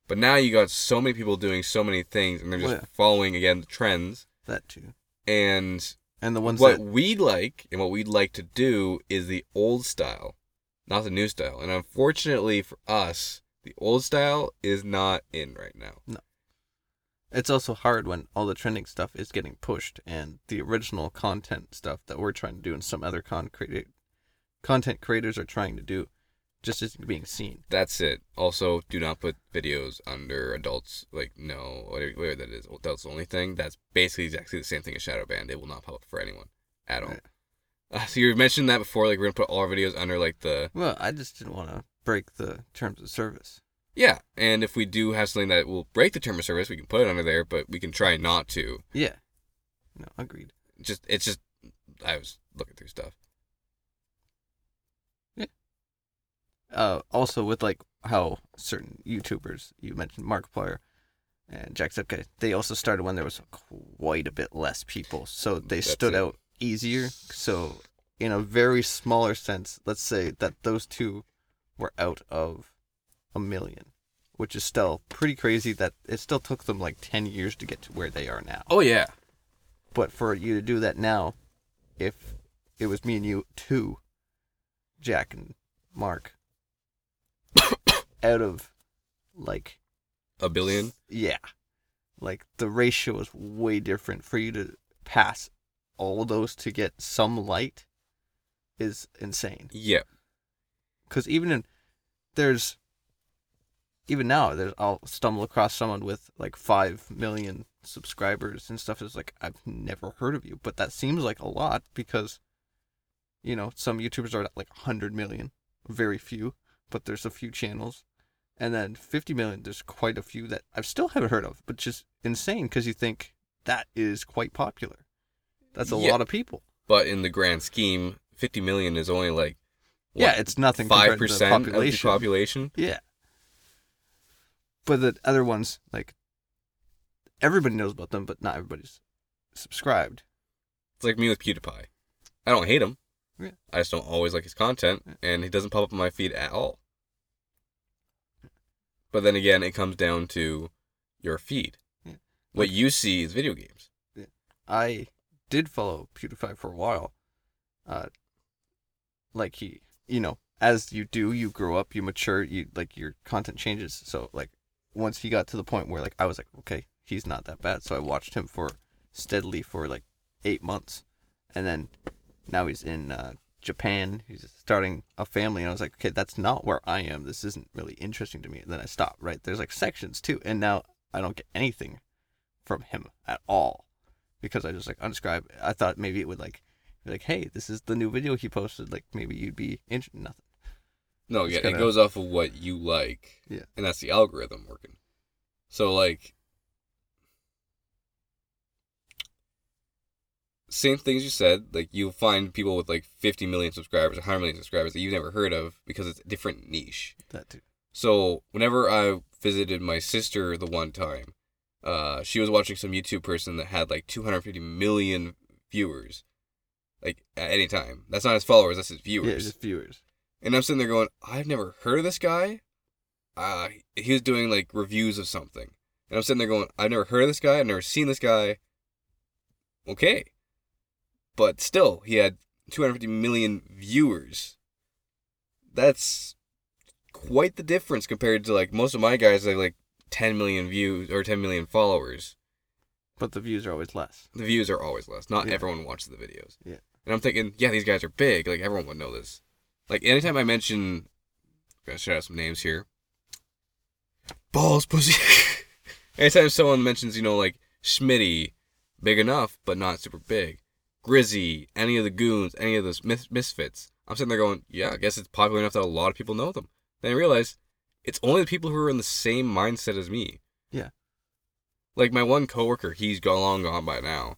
S2: But now you got so many people doing so many things, and they're just
S1: Well, yeah.
S2: following again the trends.
S1: That too,
S2: And
S1: and the ones
S2: what
S1: that
S2: we'd like and what we'd like to do is the old style, not the new style. And unfortunately for us, the old style is not in right now.
S1: It's also hard when all the trending stuff is getting pushed and the original content stuff that we're trying to do and some other con content creators are trying to do just isn't being seen.
S2: That's it. Also, do not put videos under adults. Like, no, whatever, whatever that is, adults only thing. That's basically exactly the same thing as shadowbanned. It will not pop up for anyone at all.
S1: Right.
S2: Uh, so you mentioned that before. Like, we're gonna put all our videos under like the
S1: Well, I just didn't want to break the terms of service.
S2: Yeah. And if we do have something that will break the term of service, we can put it under there. But we can try not to.
S1: Yeah. No, agreed.
S2: Just it's just I was looking through stuff. Yeah.
S1: Uh, also with like how certain YouTubers you mentioned Markiplier and Jacksepticeye, they also started when there was quite a bit less people, so they
S2: That's
S1: stood
S2: it.
S1: out easier. So in a very smaller sense, let's say that those two were out of a million, which is still pretty crazy. That it still took them like ten years to get to where they are now.
S2: Oh yeah.
S1: But for you to do that now, if it was me and you two, Jack and Mark, out of like
S2: A billion.
S1: yeah, like the ratio is way different for you to pass all those to get some light is insane.
S2: Yeah.
S1: Because even in there's even now there's I'll stumble across someone with like five million subscribers and stuff. Is like I've never heard of you, but that seems like a lot because you know some YouTubers are at like hundred million, very few, but there's a few channels, and then fifty million. There's quite a few that I've still haven't heard of, but just insane because you think that is quite popular. That's a
S2: Yeah.
S1: lot of people.
S2: But in the grand scheme, 50 million is only like
S1: yeah, it's nothing.
S2: five
S1: compared to the
S2: percent of the
S1: population.
S2: population.
S1: Yeah. But the other ones, like, everybody knows about them, but not everybody's subscribed.
S2: It's like me with PewDiePie. I don't hate him.
S1: Yeah.
S2: I just don't always like his content,
S1: Yeah.
S2: and he doesn't pop up on my feed at all. But then again, it comes down to your feed.
S1: Yeah.
S2: What you see is video games. Yeah.
S1: I did follow PewDiePie for a while. Uh, like he, you know, as you do, you grow up, you mature, you like your content changes. So like, once he got to the point where like I was like, okay, he's not that bad. So I watched him for steadily for like eight months, and then now he's in uh, Japan. He's starting a family, and I was like, okay, that's not where I am. This isn't really interesting to me. And then I stopped. Right there's like sections too, and now I don't get anything from him at all because I just like unsubscribe. I thought maybe it would like be like, hey, this is the new video he posted. Like maybe you'd be interested. Nothing.
S2: No, yeah, it
S1: kinda-
S2: goes off of what you like.
S1: Yeah.
S2: And that's the algorithm working. So like same things you said, like you'll find people with like 50 million subscribers, 100 million subscribers that you've never heard of because it's a different niche.
S1: That too.
S2: So whenever I visited my sister the one time, uh, she was watching some YouTube person that had like 250 million viewers, like at any time. That's not his followers, that's his viewers.
S1: Yeah, just viewers.
S2: And I'm sitting there going, I've never heard of this guy. Uh, he was doing like reviews of something. And I'm sitting there going, I've never heard of this guy. I've never seen this guy. Okay. But still, he had 250 million viewers. That's quite the difference compared to like most of my guys have like 10 million views or 10 million followers.
S1: But the views are always less.
S2: The views are always less. Not
S1: Yeah.
S2: everyone watches the videos.
S1: Yeah.
S2: And I'm thinking, yeah, these guys are big. Like everyone would know this. Like anytime I mention, gotta shout out some names here. Balls, pussy. anytime someone mentions, you know, like Schmitty, big enough but not super big. Grizzy, any of the goons, any of those mis- misfits. I'm sitting there going, yeah, I guess it's popular enough that a lot of people know them. Then I realize it's only the people who are in the same mindset as me.
S1: Yeah.
S2: Like my one coworker, he's gone long gone by now.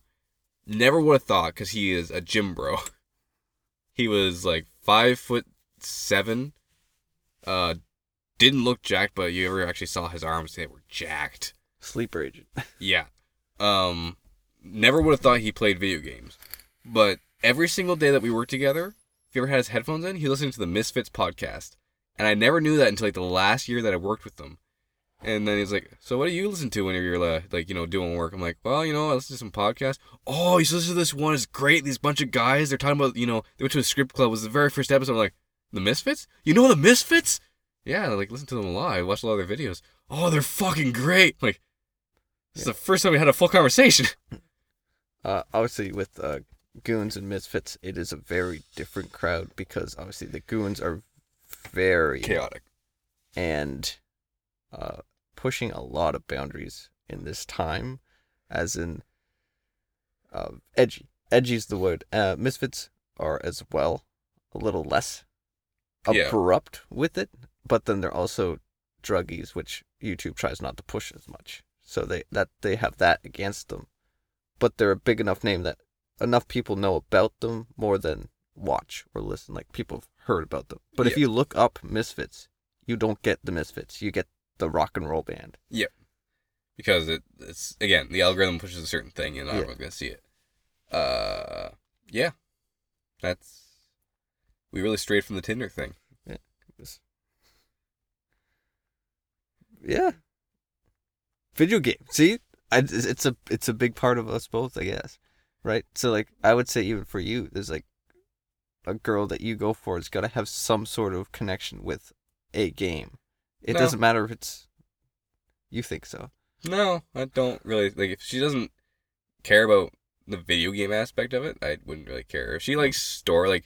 S2: Never would have thought because he is a gym bro. he was like five foot seven. Uh, didn't look jacked, but you ever actually saw his arms? They were jacked.
S1: Sleeper agent.
S2: Yeah. Um, never would have thought he played video games, but every single day that we worked together, if he ever had his headphones in, he listened to the Misfits podcast, and I never knew that until like the last year that I worked with them. And then he's like, "So what do you listen to when you're uh, like, you know, doing work?" I'm like, "Well, you know, I listen to some podcasts." Oh, you should listen to this one. It's great. These bunch of guys. They're talking about, you know, they went to a script club. It was the very first episode. I'm like, the Misfits? You know the Misfits? Yeah, like listen to them a lot. I watched a lot of their videos. Oh, they're fucking great. I'm like, this is the first time we had a full conversation.
S1: Uh, obviously, with uh, goons and misfits, it is a very different crowd because obviously the goons are very
S2: Chaotic.
S1: and uh, pushing a lot of boundaries in this time, as in uh, edgy. Edgy's the word. Uh, misfits are as well a little less
S2: Yeah.
S1: abrupt with it, but then they're also druggies, which YouTube tries not to push as much. So they that they have that against them, but they're a big enough name that enough people know about them more than watch or listen. Like people have heard about them. But if you look up Misfits, you don't get the Misfits. You get the rock and roll band. Yep.
S2: Because it, it's again the algorithm pushes a certain thing and not
S1: Yeah.
S2: everyone's gonna see it. Uh, yeah, that's we really strayed from the Tinder thing.
S1: It's- Yeah. Video game. See, I, it's it's a it's a big part of us both, I guess. Right. So like, I would say even for you, there's like a girl that you go for has got to have some sort of connection with a game. It
S2: No.
S1: doesn't matter if it's. You think so?
S2: No, I don't really like if she doesn't care about the video game aspect of it. I wouldn't really care if she likes store Like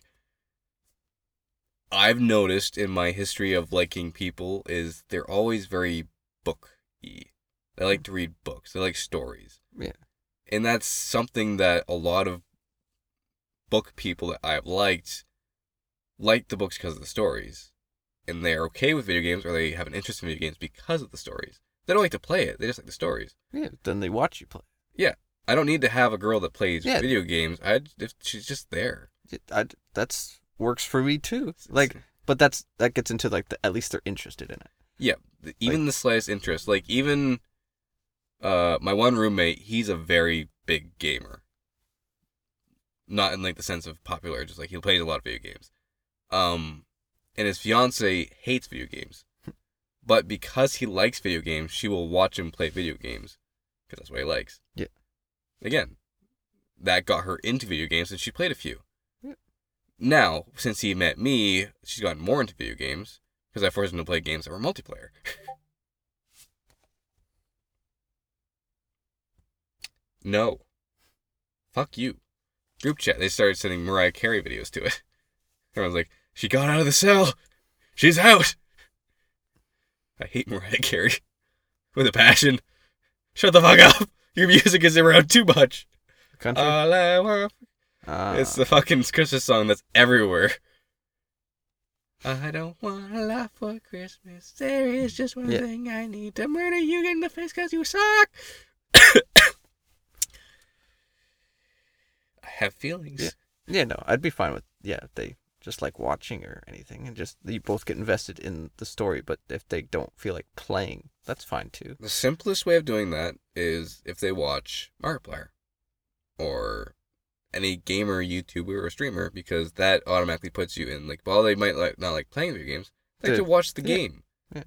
S2: I've noticed in my history of liking people is they're always very book-y. They like to read books. They like stories.
S1: Yeah.
S2: and that's something that a lot of book people that I've liked like the books because of the stories, and they're okay with video games or they have an interest in video games because of the stories. They don't like to play it; they just like the stories.
S1: Yeah. Then they watch you play.
S2: Yeah, I don't need to have a girl that plays
S1: Yeah.
S2: video games. I if she's just there.
S1: I, that's works for me too. Like, but that's that gets into like the at least they're interested in it.
S2: yeah, the- even the slightest interest. Like even uh my one roommate, he's a very big gamer. Not in like the sense of popular, just like he plays a lot of video games. Um and his fiance hates video games. But because he likes video games, she will watch him play video games because that's what he likes.
S1: Yeah.
S2: Again, that got her into video games and she played a few.
S1: Yeah.
S2: Now, since he met me, she's gotten more into video games because I forced him to play games that were multiplayer. no. Fuck you. Group chat, they started sending Mariah Carey videos to it. Everyone's like, she got out of the cell. She's out. I hate Mariah Carey. With a passion. Shut the fuck up. Your music is around too much.
S1: Country.
S2: All I want
S1: Ah.
S2: it's the fucking Christmas song that's everywhere. I don't want a lot for Christmas. There is just one
S1: Yeah.
S2: thing I need to murder you in the face because you suck. I have feelings.
S1: Yeah. Yeah, no, I'd be fine with yeah if they just like watching or anything, and just you both get invested in the story. But if they don't feel like playing, that's fine too.
S2: The simplest way of doing that is if they watch Markiplier or any gamer, YouTuber, or streamer, because that automatically puts you in like while they might like not like playing video games, they like to watch the
S1: yeah.
S2: game.
S1: Yeah.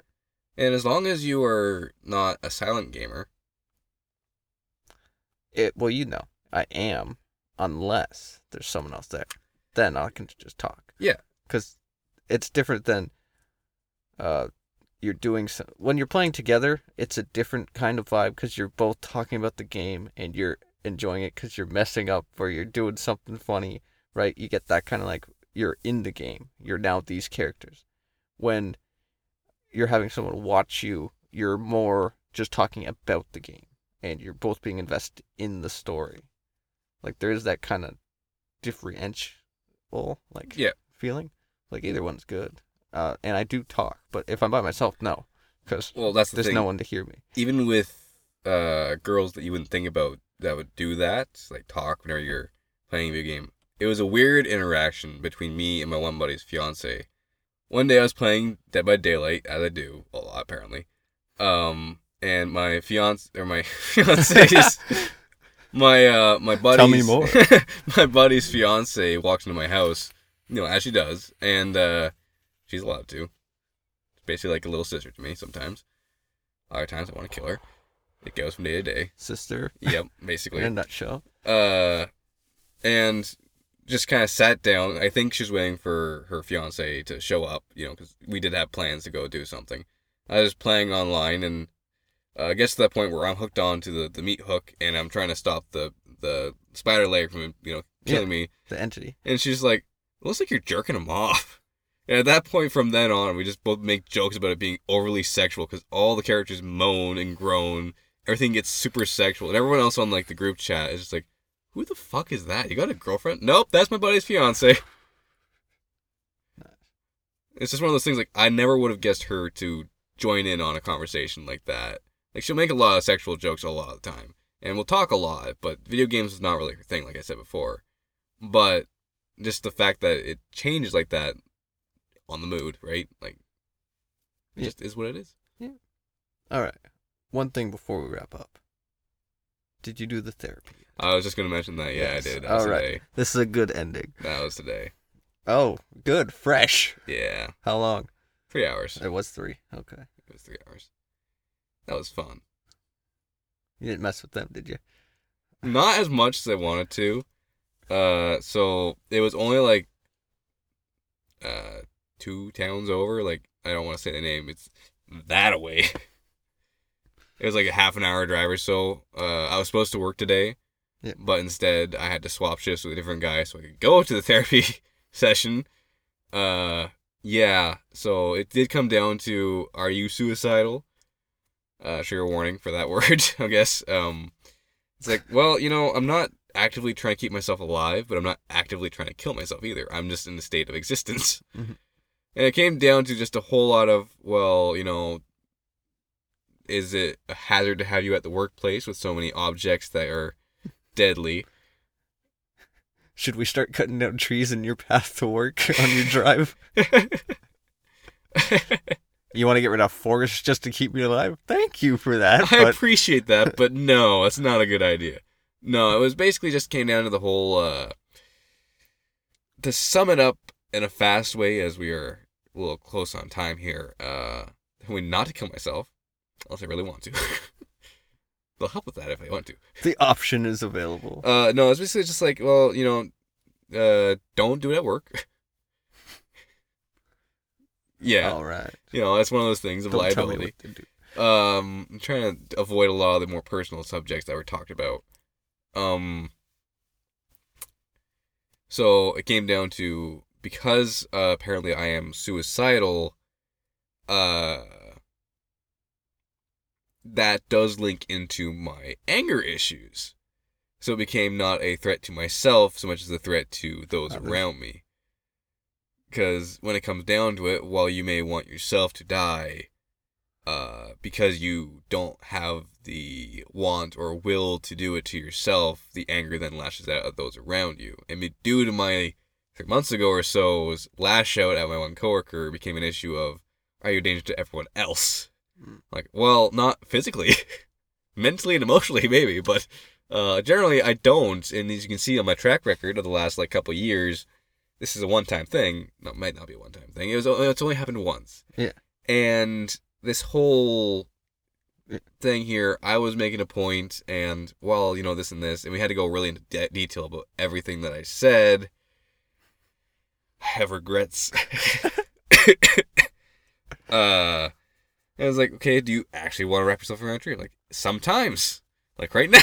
S2: And as long as you are not a silent gamer,
S1: It well, you know, I am, unless there's someone else there. Then I can just talk.
S2: Yeah.
S1: because it's different than uh you're doing so when you're playing together it's a different kind of vibe because you're both talking about the game and you're enjoying it because you're messing up or you're doing something funny right? You get that kind of like you're in the game. You're now these characters. When you're having someone watch you, you're more just talking about the game and you're both being invested in the story. Like there is that kind of like
S2: Yeah.
S1: feeling. Like either one's good. Uh, and I do talk, but if I'm by myself, no, because
S2: Well, that's the
S1: there's
S2: thing.
S1: no one to hear me.
S2: Even with uh, girls that you wouldn't think about that would do that, like talk whenever you're playing a video game. It was a weird interaction between me and my one buddy's fiance. One day I was playing Dead by Daylight, as I do a lot apparently. Um, and my fiance or my fiance's my uh my buddy's
S1: Tell me more.
S2: my buddy's fiance walks into my house, you know, as she does, and uh she's allowed to. It's basically like a little sister to me sometimes. A lot of times I want to kill her. It goes from day to day.
S1: Sister,
S2: Yep, basically.
S1: in a nutshell.
S2: Uh and just kind of sat down. I think she's waiting for her fiance to show up, you know, because we did have plans to go do something. I was playing online and uh, I guess to that point where I'm hooked on to the, the meat hook and I'm trying to stop the the spider leg from you know killing me.
S1: The entity.
S2: And she's like, "It looks like you're jerking him off." And at that point, from then on, we just both make jokes about it being overly sexual because all the characters moan and groan. Everything gets super sexual, and everyone else on like the group chat is just like, "Who the fuck is that? You got a girlfriend?" Nope, that's my buddy's fiance. It's just one of those things. Like I never would have guessed her to join in on a conversation like that. Like she'll make a lot of sexual jokes a lot of the time, and we'll talk a lot. But video games is not really her thing, like I said before. But just the fact that it changes like that on the mood, right? Like, it
S1: Yeah.
S2: just is what it is. Yeah.
S1: All right. One thing before we wrap up. Did you do the therapy?
S2: I was just gonna mention that. Yeah,
S1: Yes.
S2: I did. That was
S1: All right.
S2: today.
S1: This is a good ending.
S2: That was today.
S1: Oh, good. Fresh.
S2: Yeah,
S1: How long?
S2: three hours.
S1: It was three. Okay.
S2: It was three hours. That was fun.
S1: You didn't mess with them, did you?
S2: Not as much as I wanted to. Uh, so it was only like uh two towns over. Like I don't want to say the name. It's that away. it was like a half an hour drive or so. Uh, I was supposed to work today,
S1: Yeah.
S2: but instead I had to swap shifts with a different guy so I could go to the therapy session. Uh, yeah. So it did come down to: Are you suicidal? Uh, trigger warning for that word, I guess. Um, it's like, well, you know, I'm not actively trying to keep myself alive, but I'm not actively trying to kill myself either. I'm just in a state of existence.
S1: Mhm.
S2: And it came down to just a whole lot of, well, you know, is it a hazard to have you at the workplace with so many objects that are deadly?
S1: Should we start cutting down trees in your path to work on your drive? You want to get rid of forests just to keep me alive? Thank you for that.
S2: I
S1: But
S2: appreciate that, but no, that's not a good idea. No, it was basically just came down to the whole uh to sum it up in a fast way as we are a little close on time here, uh I mean not to kill myself, unless I really want to. They'll help with that if I want to.
S1: the option is available.
S2: Uh no, it's basically just like, well, you know, uh don't do it at work. yeah.
S1: All right.
S2: You know, that's one of those things of
S1: Don't
S2: liability.
S1: what to do.
S2: Um, I'm trying to avoid a lot of the more personal subjects that were talked about. Um, so it came down to because uh, apparently I am suicidal. Uh, that does link into my anger issues. So it became not a threat to myself so much as a threat to those around me. Because when it comes down to it, while you may want yourself to die, uh, because you don't have the want or will to do it to yourself, the anger then lashes out at those around you. And due to my three months ago or so's lash out at my one coworker became an issue of are you a danger to everyone else?
S1: Mm.
S2: Like, well, not physically, mentally and emotionally maybe, but uh, generally I don't. And as you can see on my track record of the last like couple years, this is a one-time thing. No, it might not be a one-time thing. It was it's only happened once.
S1: Yeah.
S2: And this whole thing here, I was making a point, and well, you know this and this, and we had to go really into de- detail about everything that I said. I have regrets. uh, I was like, okay, do you actually want to wrap yourself around a tree? Like sometimes, like right now.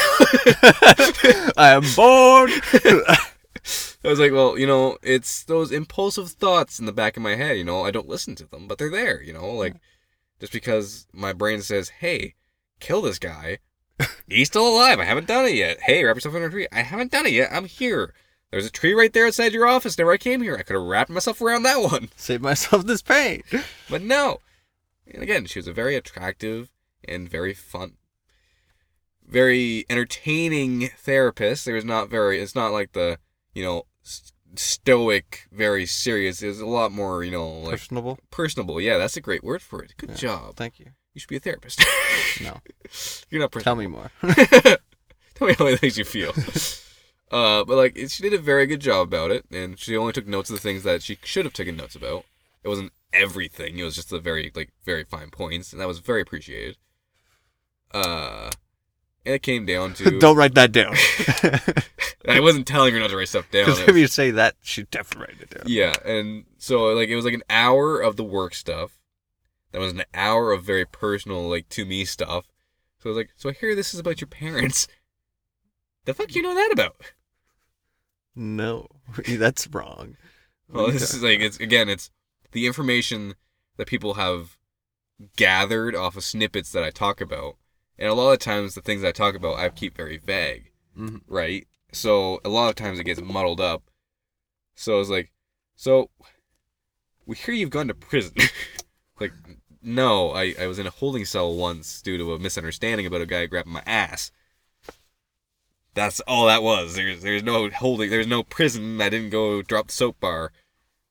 S1: I am bored.
S2: I was like, well, you know, it's those impulsive thoughts in the back of my head. You know, I don't listen to them, but they're there. You know, like just because my brain says, "Hey, kill this guy," he's still alive. I haven't done it yet. Hey, wrap yourself in a tree. I haven't done it yet. I'm here. There's a tree right there outside your office. Never I came here. I could have wrapped myself around that one,
S1: Save myself this pain.
S2: but no. And again, she was a very attractive and very fun, very entertaining therapist. There was not very. It's not like the you know stoic, very serious. It was a lot more you know like
S1: Personable.
S2: personable. Yeah, that's a great word for it. Good
S1: Yeah.
S2: job.
S1: Thank you.
S2: You should be a therapist.
S1: No.
S2: You're not
S1: Tell me more.
S2: Tell me how it makes you feel. Uh, but like, it- she did a very good job about it, and she only took notes of the things that she should have taken notes about. It wasn't everything; it was just the very like very fine points, and that was very appreciated. Uh, it came down to
S1: Don't write that down.
S2: I wasn't telling her not to write stuff down.
S1: Because if you say that, she definitely write it down.
S2: Yeah, and so like it was like an hour of the work stuff. That was an hour of very personal, like to me stuff. So I was like, so I hear this is about your parents. The fuck you know that about?
S1: No, that's wrong.
S2: Well, this is like it's again, it's the information that people have gathered off of snippets that I talk about, and a lot of times the things I talk about I keep very vague,
S1: Mhm.
S2: right? So a lot of times it gets muddled up. So I was like, so we hear you've gone to prison. like, no, I, I was in a holding cell once due to a misunderstanding about a guy grabbing my ass. That's all that was. There's there's no holding. There's no prison. I didn't go drop the soap bar.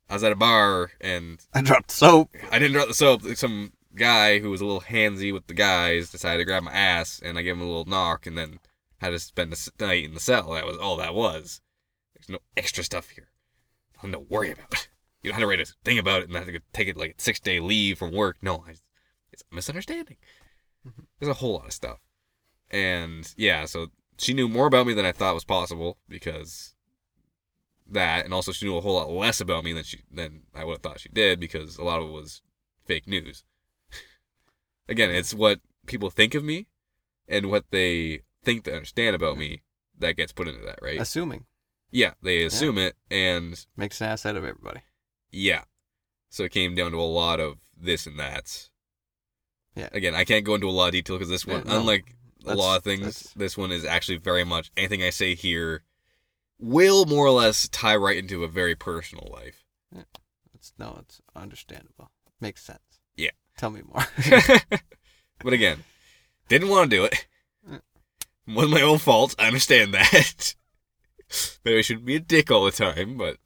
S2: I was at a bar and
S1: I dropped soap.
S2: I didn't drop the soap. Some guy who was a little handsy with the guys decided to grab my ass, and I gave him a little knock, and then had to spend the night in the cell. That was all that was. There's no extra stuff here. Nothing to worry about. You don't have to write a thing about it and have to take it like a six day leave from work. No, I, it's a misunderstanding. Mm-hmm. There's a whole lot of stuff, and yeah, so she knew more about me than I thought was possible because that, and also she knew a whole lot less about me than she than I would have thought she did because a lot of it was fake news. Again, it's what people think of me and what they think they understand about me that gets put into that, right?
S1: Assuming
S2: yeah, they assume it, and
S1: makes an ass out of everybody.
S2: yeah, so it came down to a lot of this and that.
S1: Yeah.
S2: Again, I can't go into a lot of detail because this one,
S1: Yeah, no.
S2: unlike a lot of things,
S1: that's-
S2: this one is actually very much anything I say here will more or less tie right into a very personal life. Yeah.
S1: It's no, it's understandable. Makes sense.
S2: Yeah.
S1: Tell me more.
S2: but again, didn't want to do it. Was my own fault. I understand that. Maybe I shouldn't be a dick all the time, but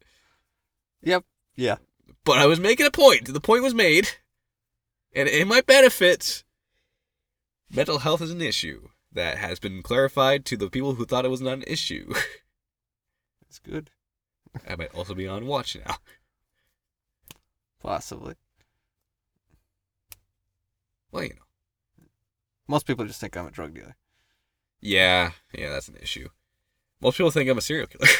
S1: yep. Yeah.
S2: but I was making a point. The point was made, and in my benefit, mental health is an issue that has been clarified to the people who thought it was not an issue.
S1: That's good.
S2: I might also be on watch now.
S1: Possibly.
S2: Well, you know.
S1: Most people just think I'm a drug dealer.
S2: Yeah, yeah, that's an issue. Most people think I'm a serial killer.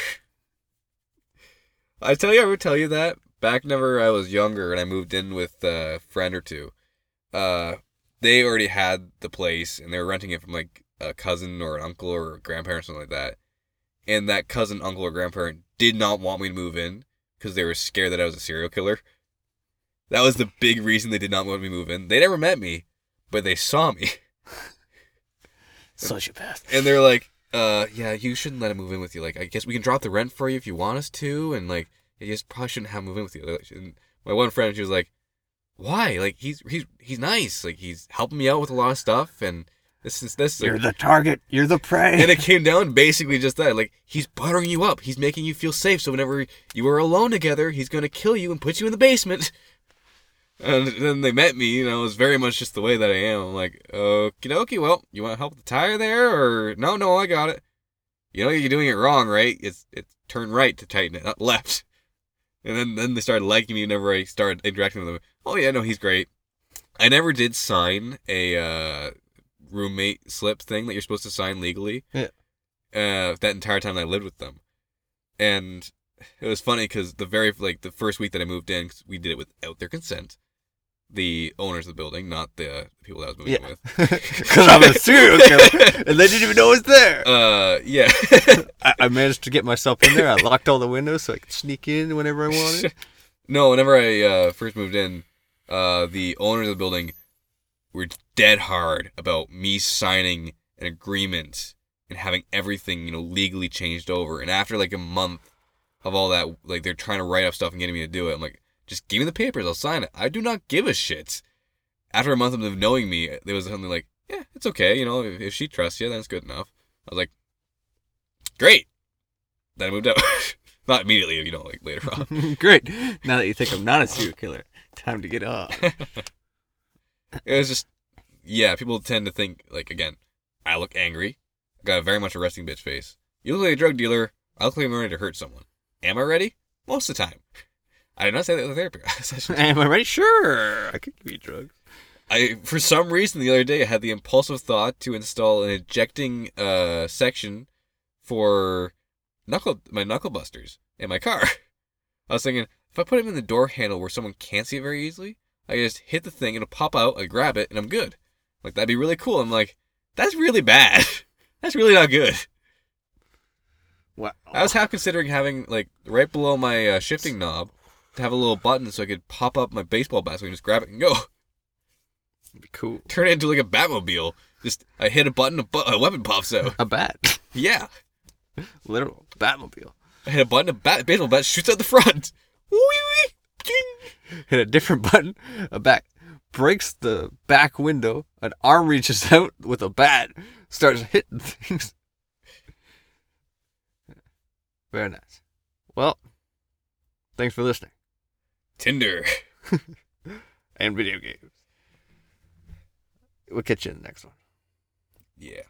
S2: I tell you, I would tell you that back whenever I was younger and I moved in with a friend or two. Uh, they already had the place and they were renting it from like a cousin or an uncle or a grandparent or something like that. And that cousin, uncle, or grandparent did not want me to move in because they were scared that I was a serial killer. That was the big reason they did not want me move in. They never met me, but they saw me.
S1: Sociopath.
S2: and they're like, uh, yeah, you shouldn't let him move in with you. Like, I guess we can drop the rent for you if you want us to, and like, you just probably shouldn't have him move in with you. And my one friend, she was like, why? Like, he's he's he's nice. Like, he's helping me out with a lot of stuff, and this is this.
S1: You're the target. You're the prey.
S2: and it came down basically just that. Like, he's buttering you up. He's making you feel safe. So whenever you are alone together, he's gonna kill you and put you in the basement. And then they met me, you know, it was very much just the way that I am. I'm like, okie dokie, well, you want to help with the tire there? Or, no, no, I got it. You know, you're doing it wrong, right? It's it's turn right to tighten it, not left. And then, then they started liking me whenever I started interacting with them. Oh, yeah, no, he's great. I never did sign a uh, roommate slip thing that you're supposed to sign legally.
S1: Yeah.
S2: Uh, that entire time I lived with them. And it was funny because the very, like, the first week that I moved in, 'cause we did it without their consent the owners of the building, not the people that I was moving
S1: Yeah.
S2: with.
S1: Because I'm a serial killer, and they didn't even know I was there.
S2: Uh, yeah.
S1: I, I managed to get myself in there. I locked all the windows so I could sneak in whenever I wanted.
S2: no, whenever I uh, first moved in, uh, the owners of the building were dead hard about me signing an agreement and having everything, you know, legally changed over. And after like a month of all that, like they're trying to write up stuff and getting me to do it. I'm like, just give me the papers, I'll sign it. I do not give a shit. After a month of them knowing me, there was something like, yeah, it's okay, you know, if, if she trusts you, then it's good enough. I was like, great. Then I moved out. not immediately, you know, like later on.
S1: Great. Now that you think I'm not a serial killer, time to get off.
S2: It was just, yeah, people tend to think, like, again, I look angry. I got a very much a resting bitch face. You look like a drug dealer. I look like I'm ready to hurt someone. Am I ready? Most of the time. I did not say that in the therapy session.
S1: Am I ready? Sure. I could give you drugs.
S2: I, for some reason, the other day, I had the impulsive thought to install an ejecting uh, section for knuckle my knuckle busters in my car. I was thinking, if I put them in the door handle where someone can't see it very easily, I just hit the thing, it'll pop out, I grab it, and I'm good. Like that'd be really cool. I'm like, that's really bad. that's really not good.
S1: Wow.
S2: I was half considering having like right below my uh, shifting knob to have a little button so I could pop up my baseball bat so I can just grab it and go.
S1: It'd be cool.
S2: Turn it into like a Batmobile. Just I hit a button, a, bu- a weapon pops out.
S1: A bat.
S2: Yeah,
S1: Literal Batmobile.
S2: I hit a button, a bat, baseball bat shoots out the front. Wee wee. Ding.
S1: Hit a different button. A bat breaks the back window. An arm reaches out with a bat, starts hitting things. Very nice. Well, thanks for listening.
S2: Tinder.
S1: And video games. We'll catch you in the next one.
S2: Yeah.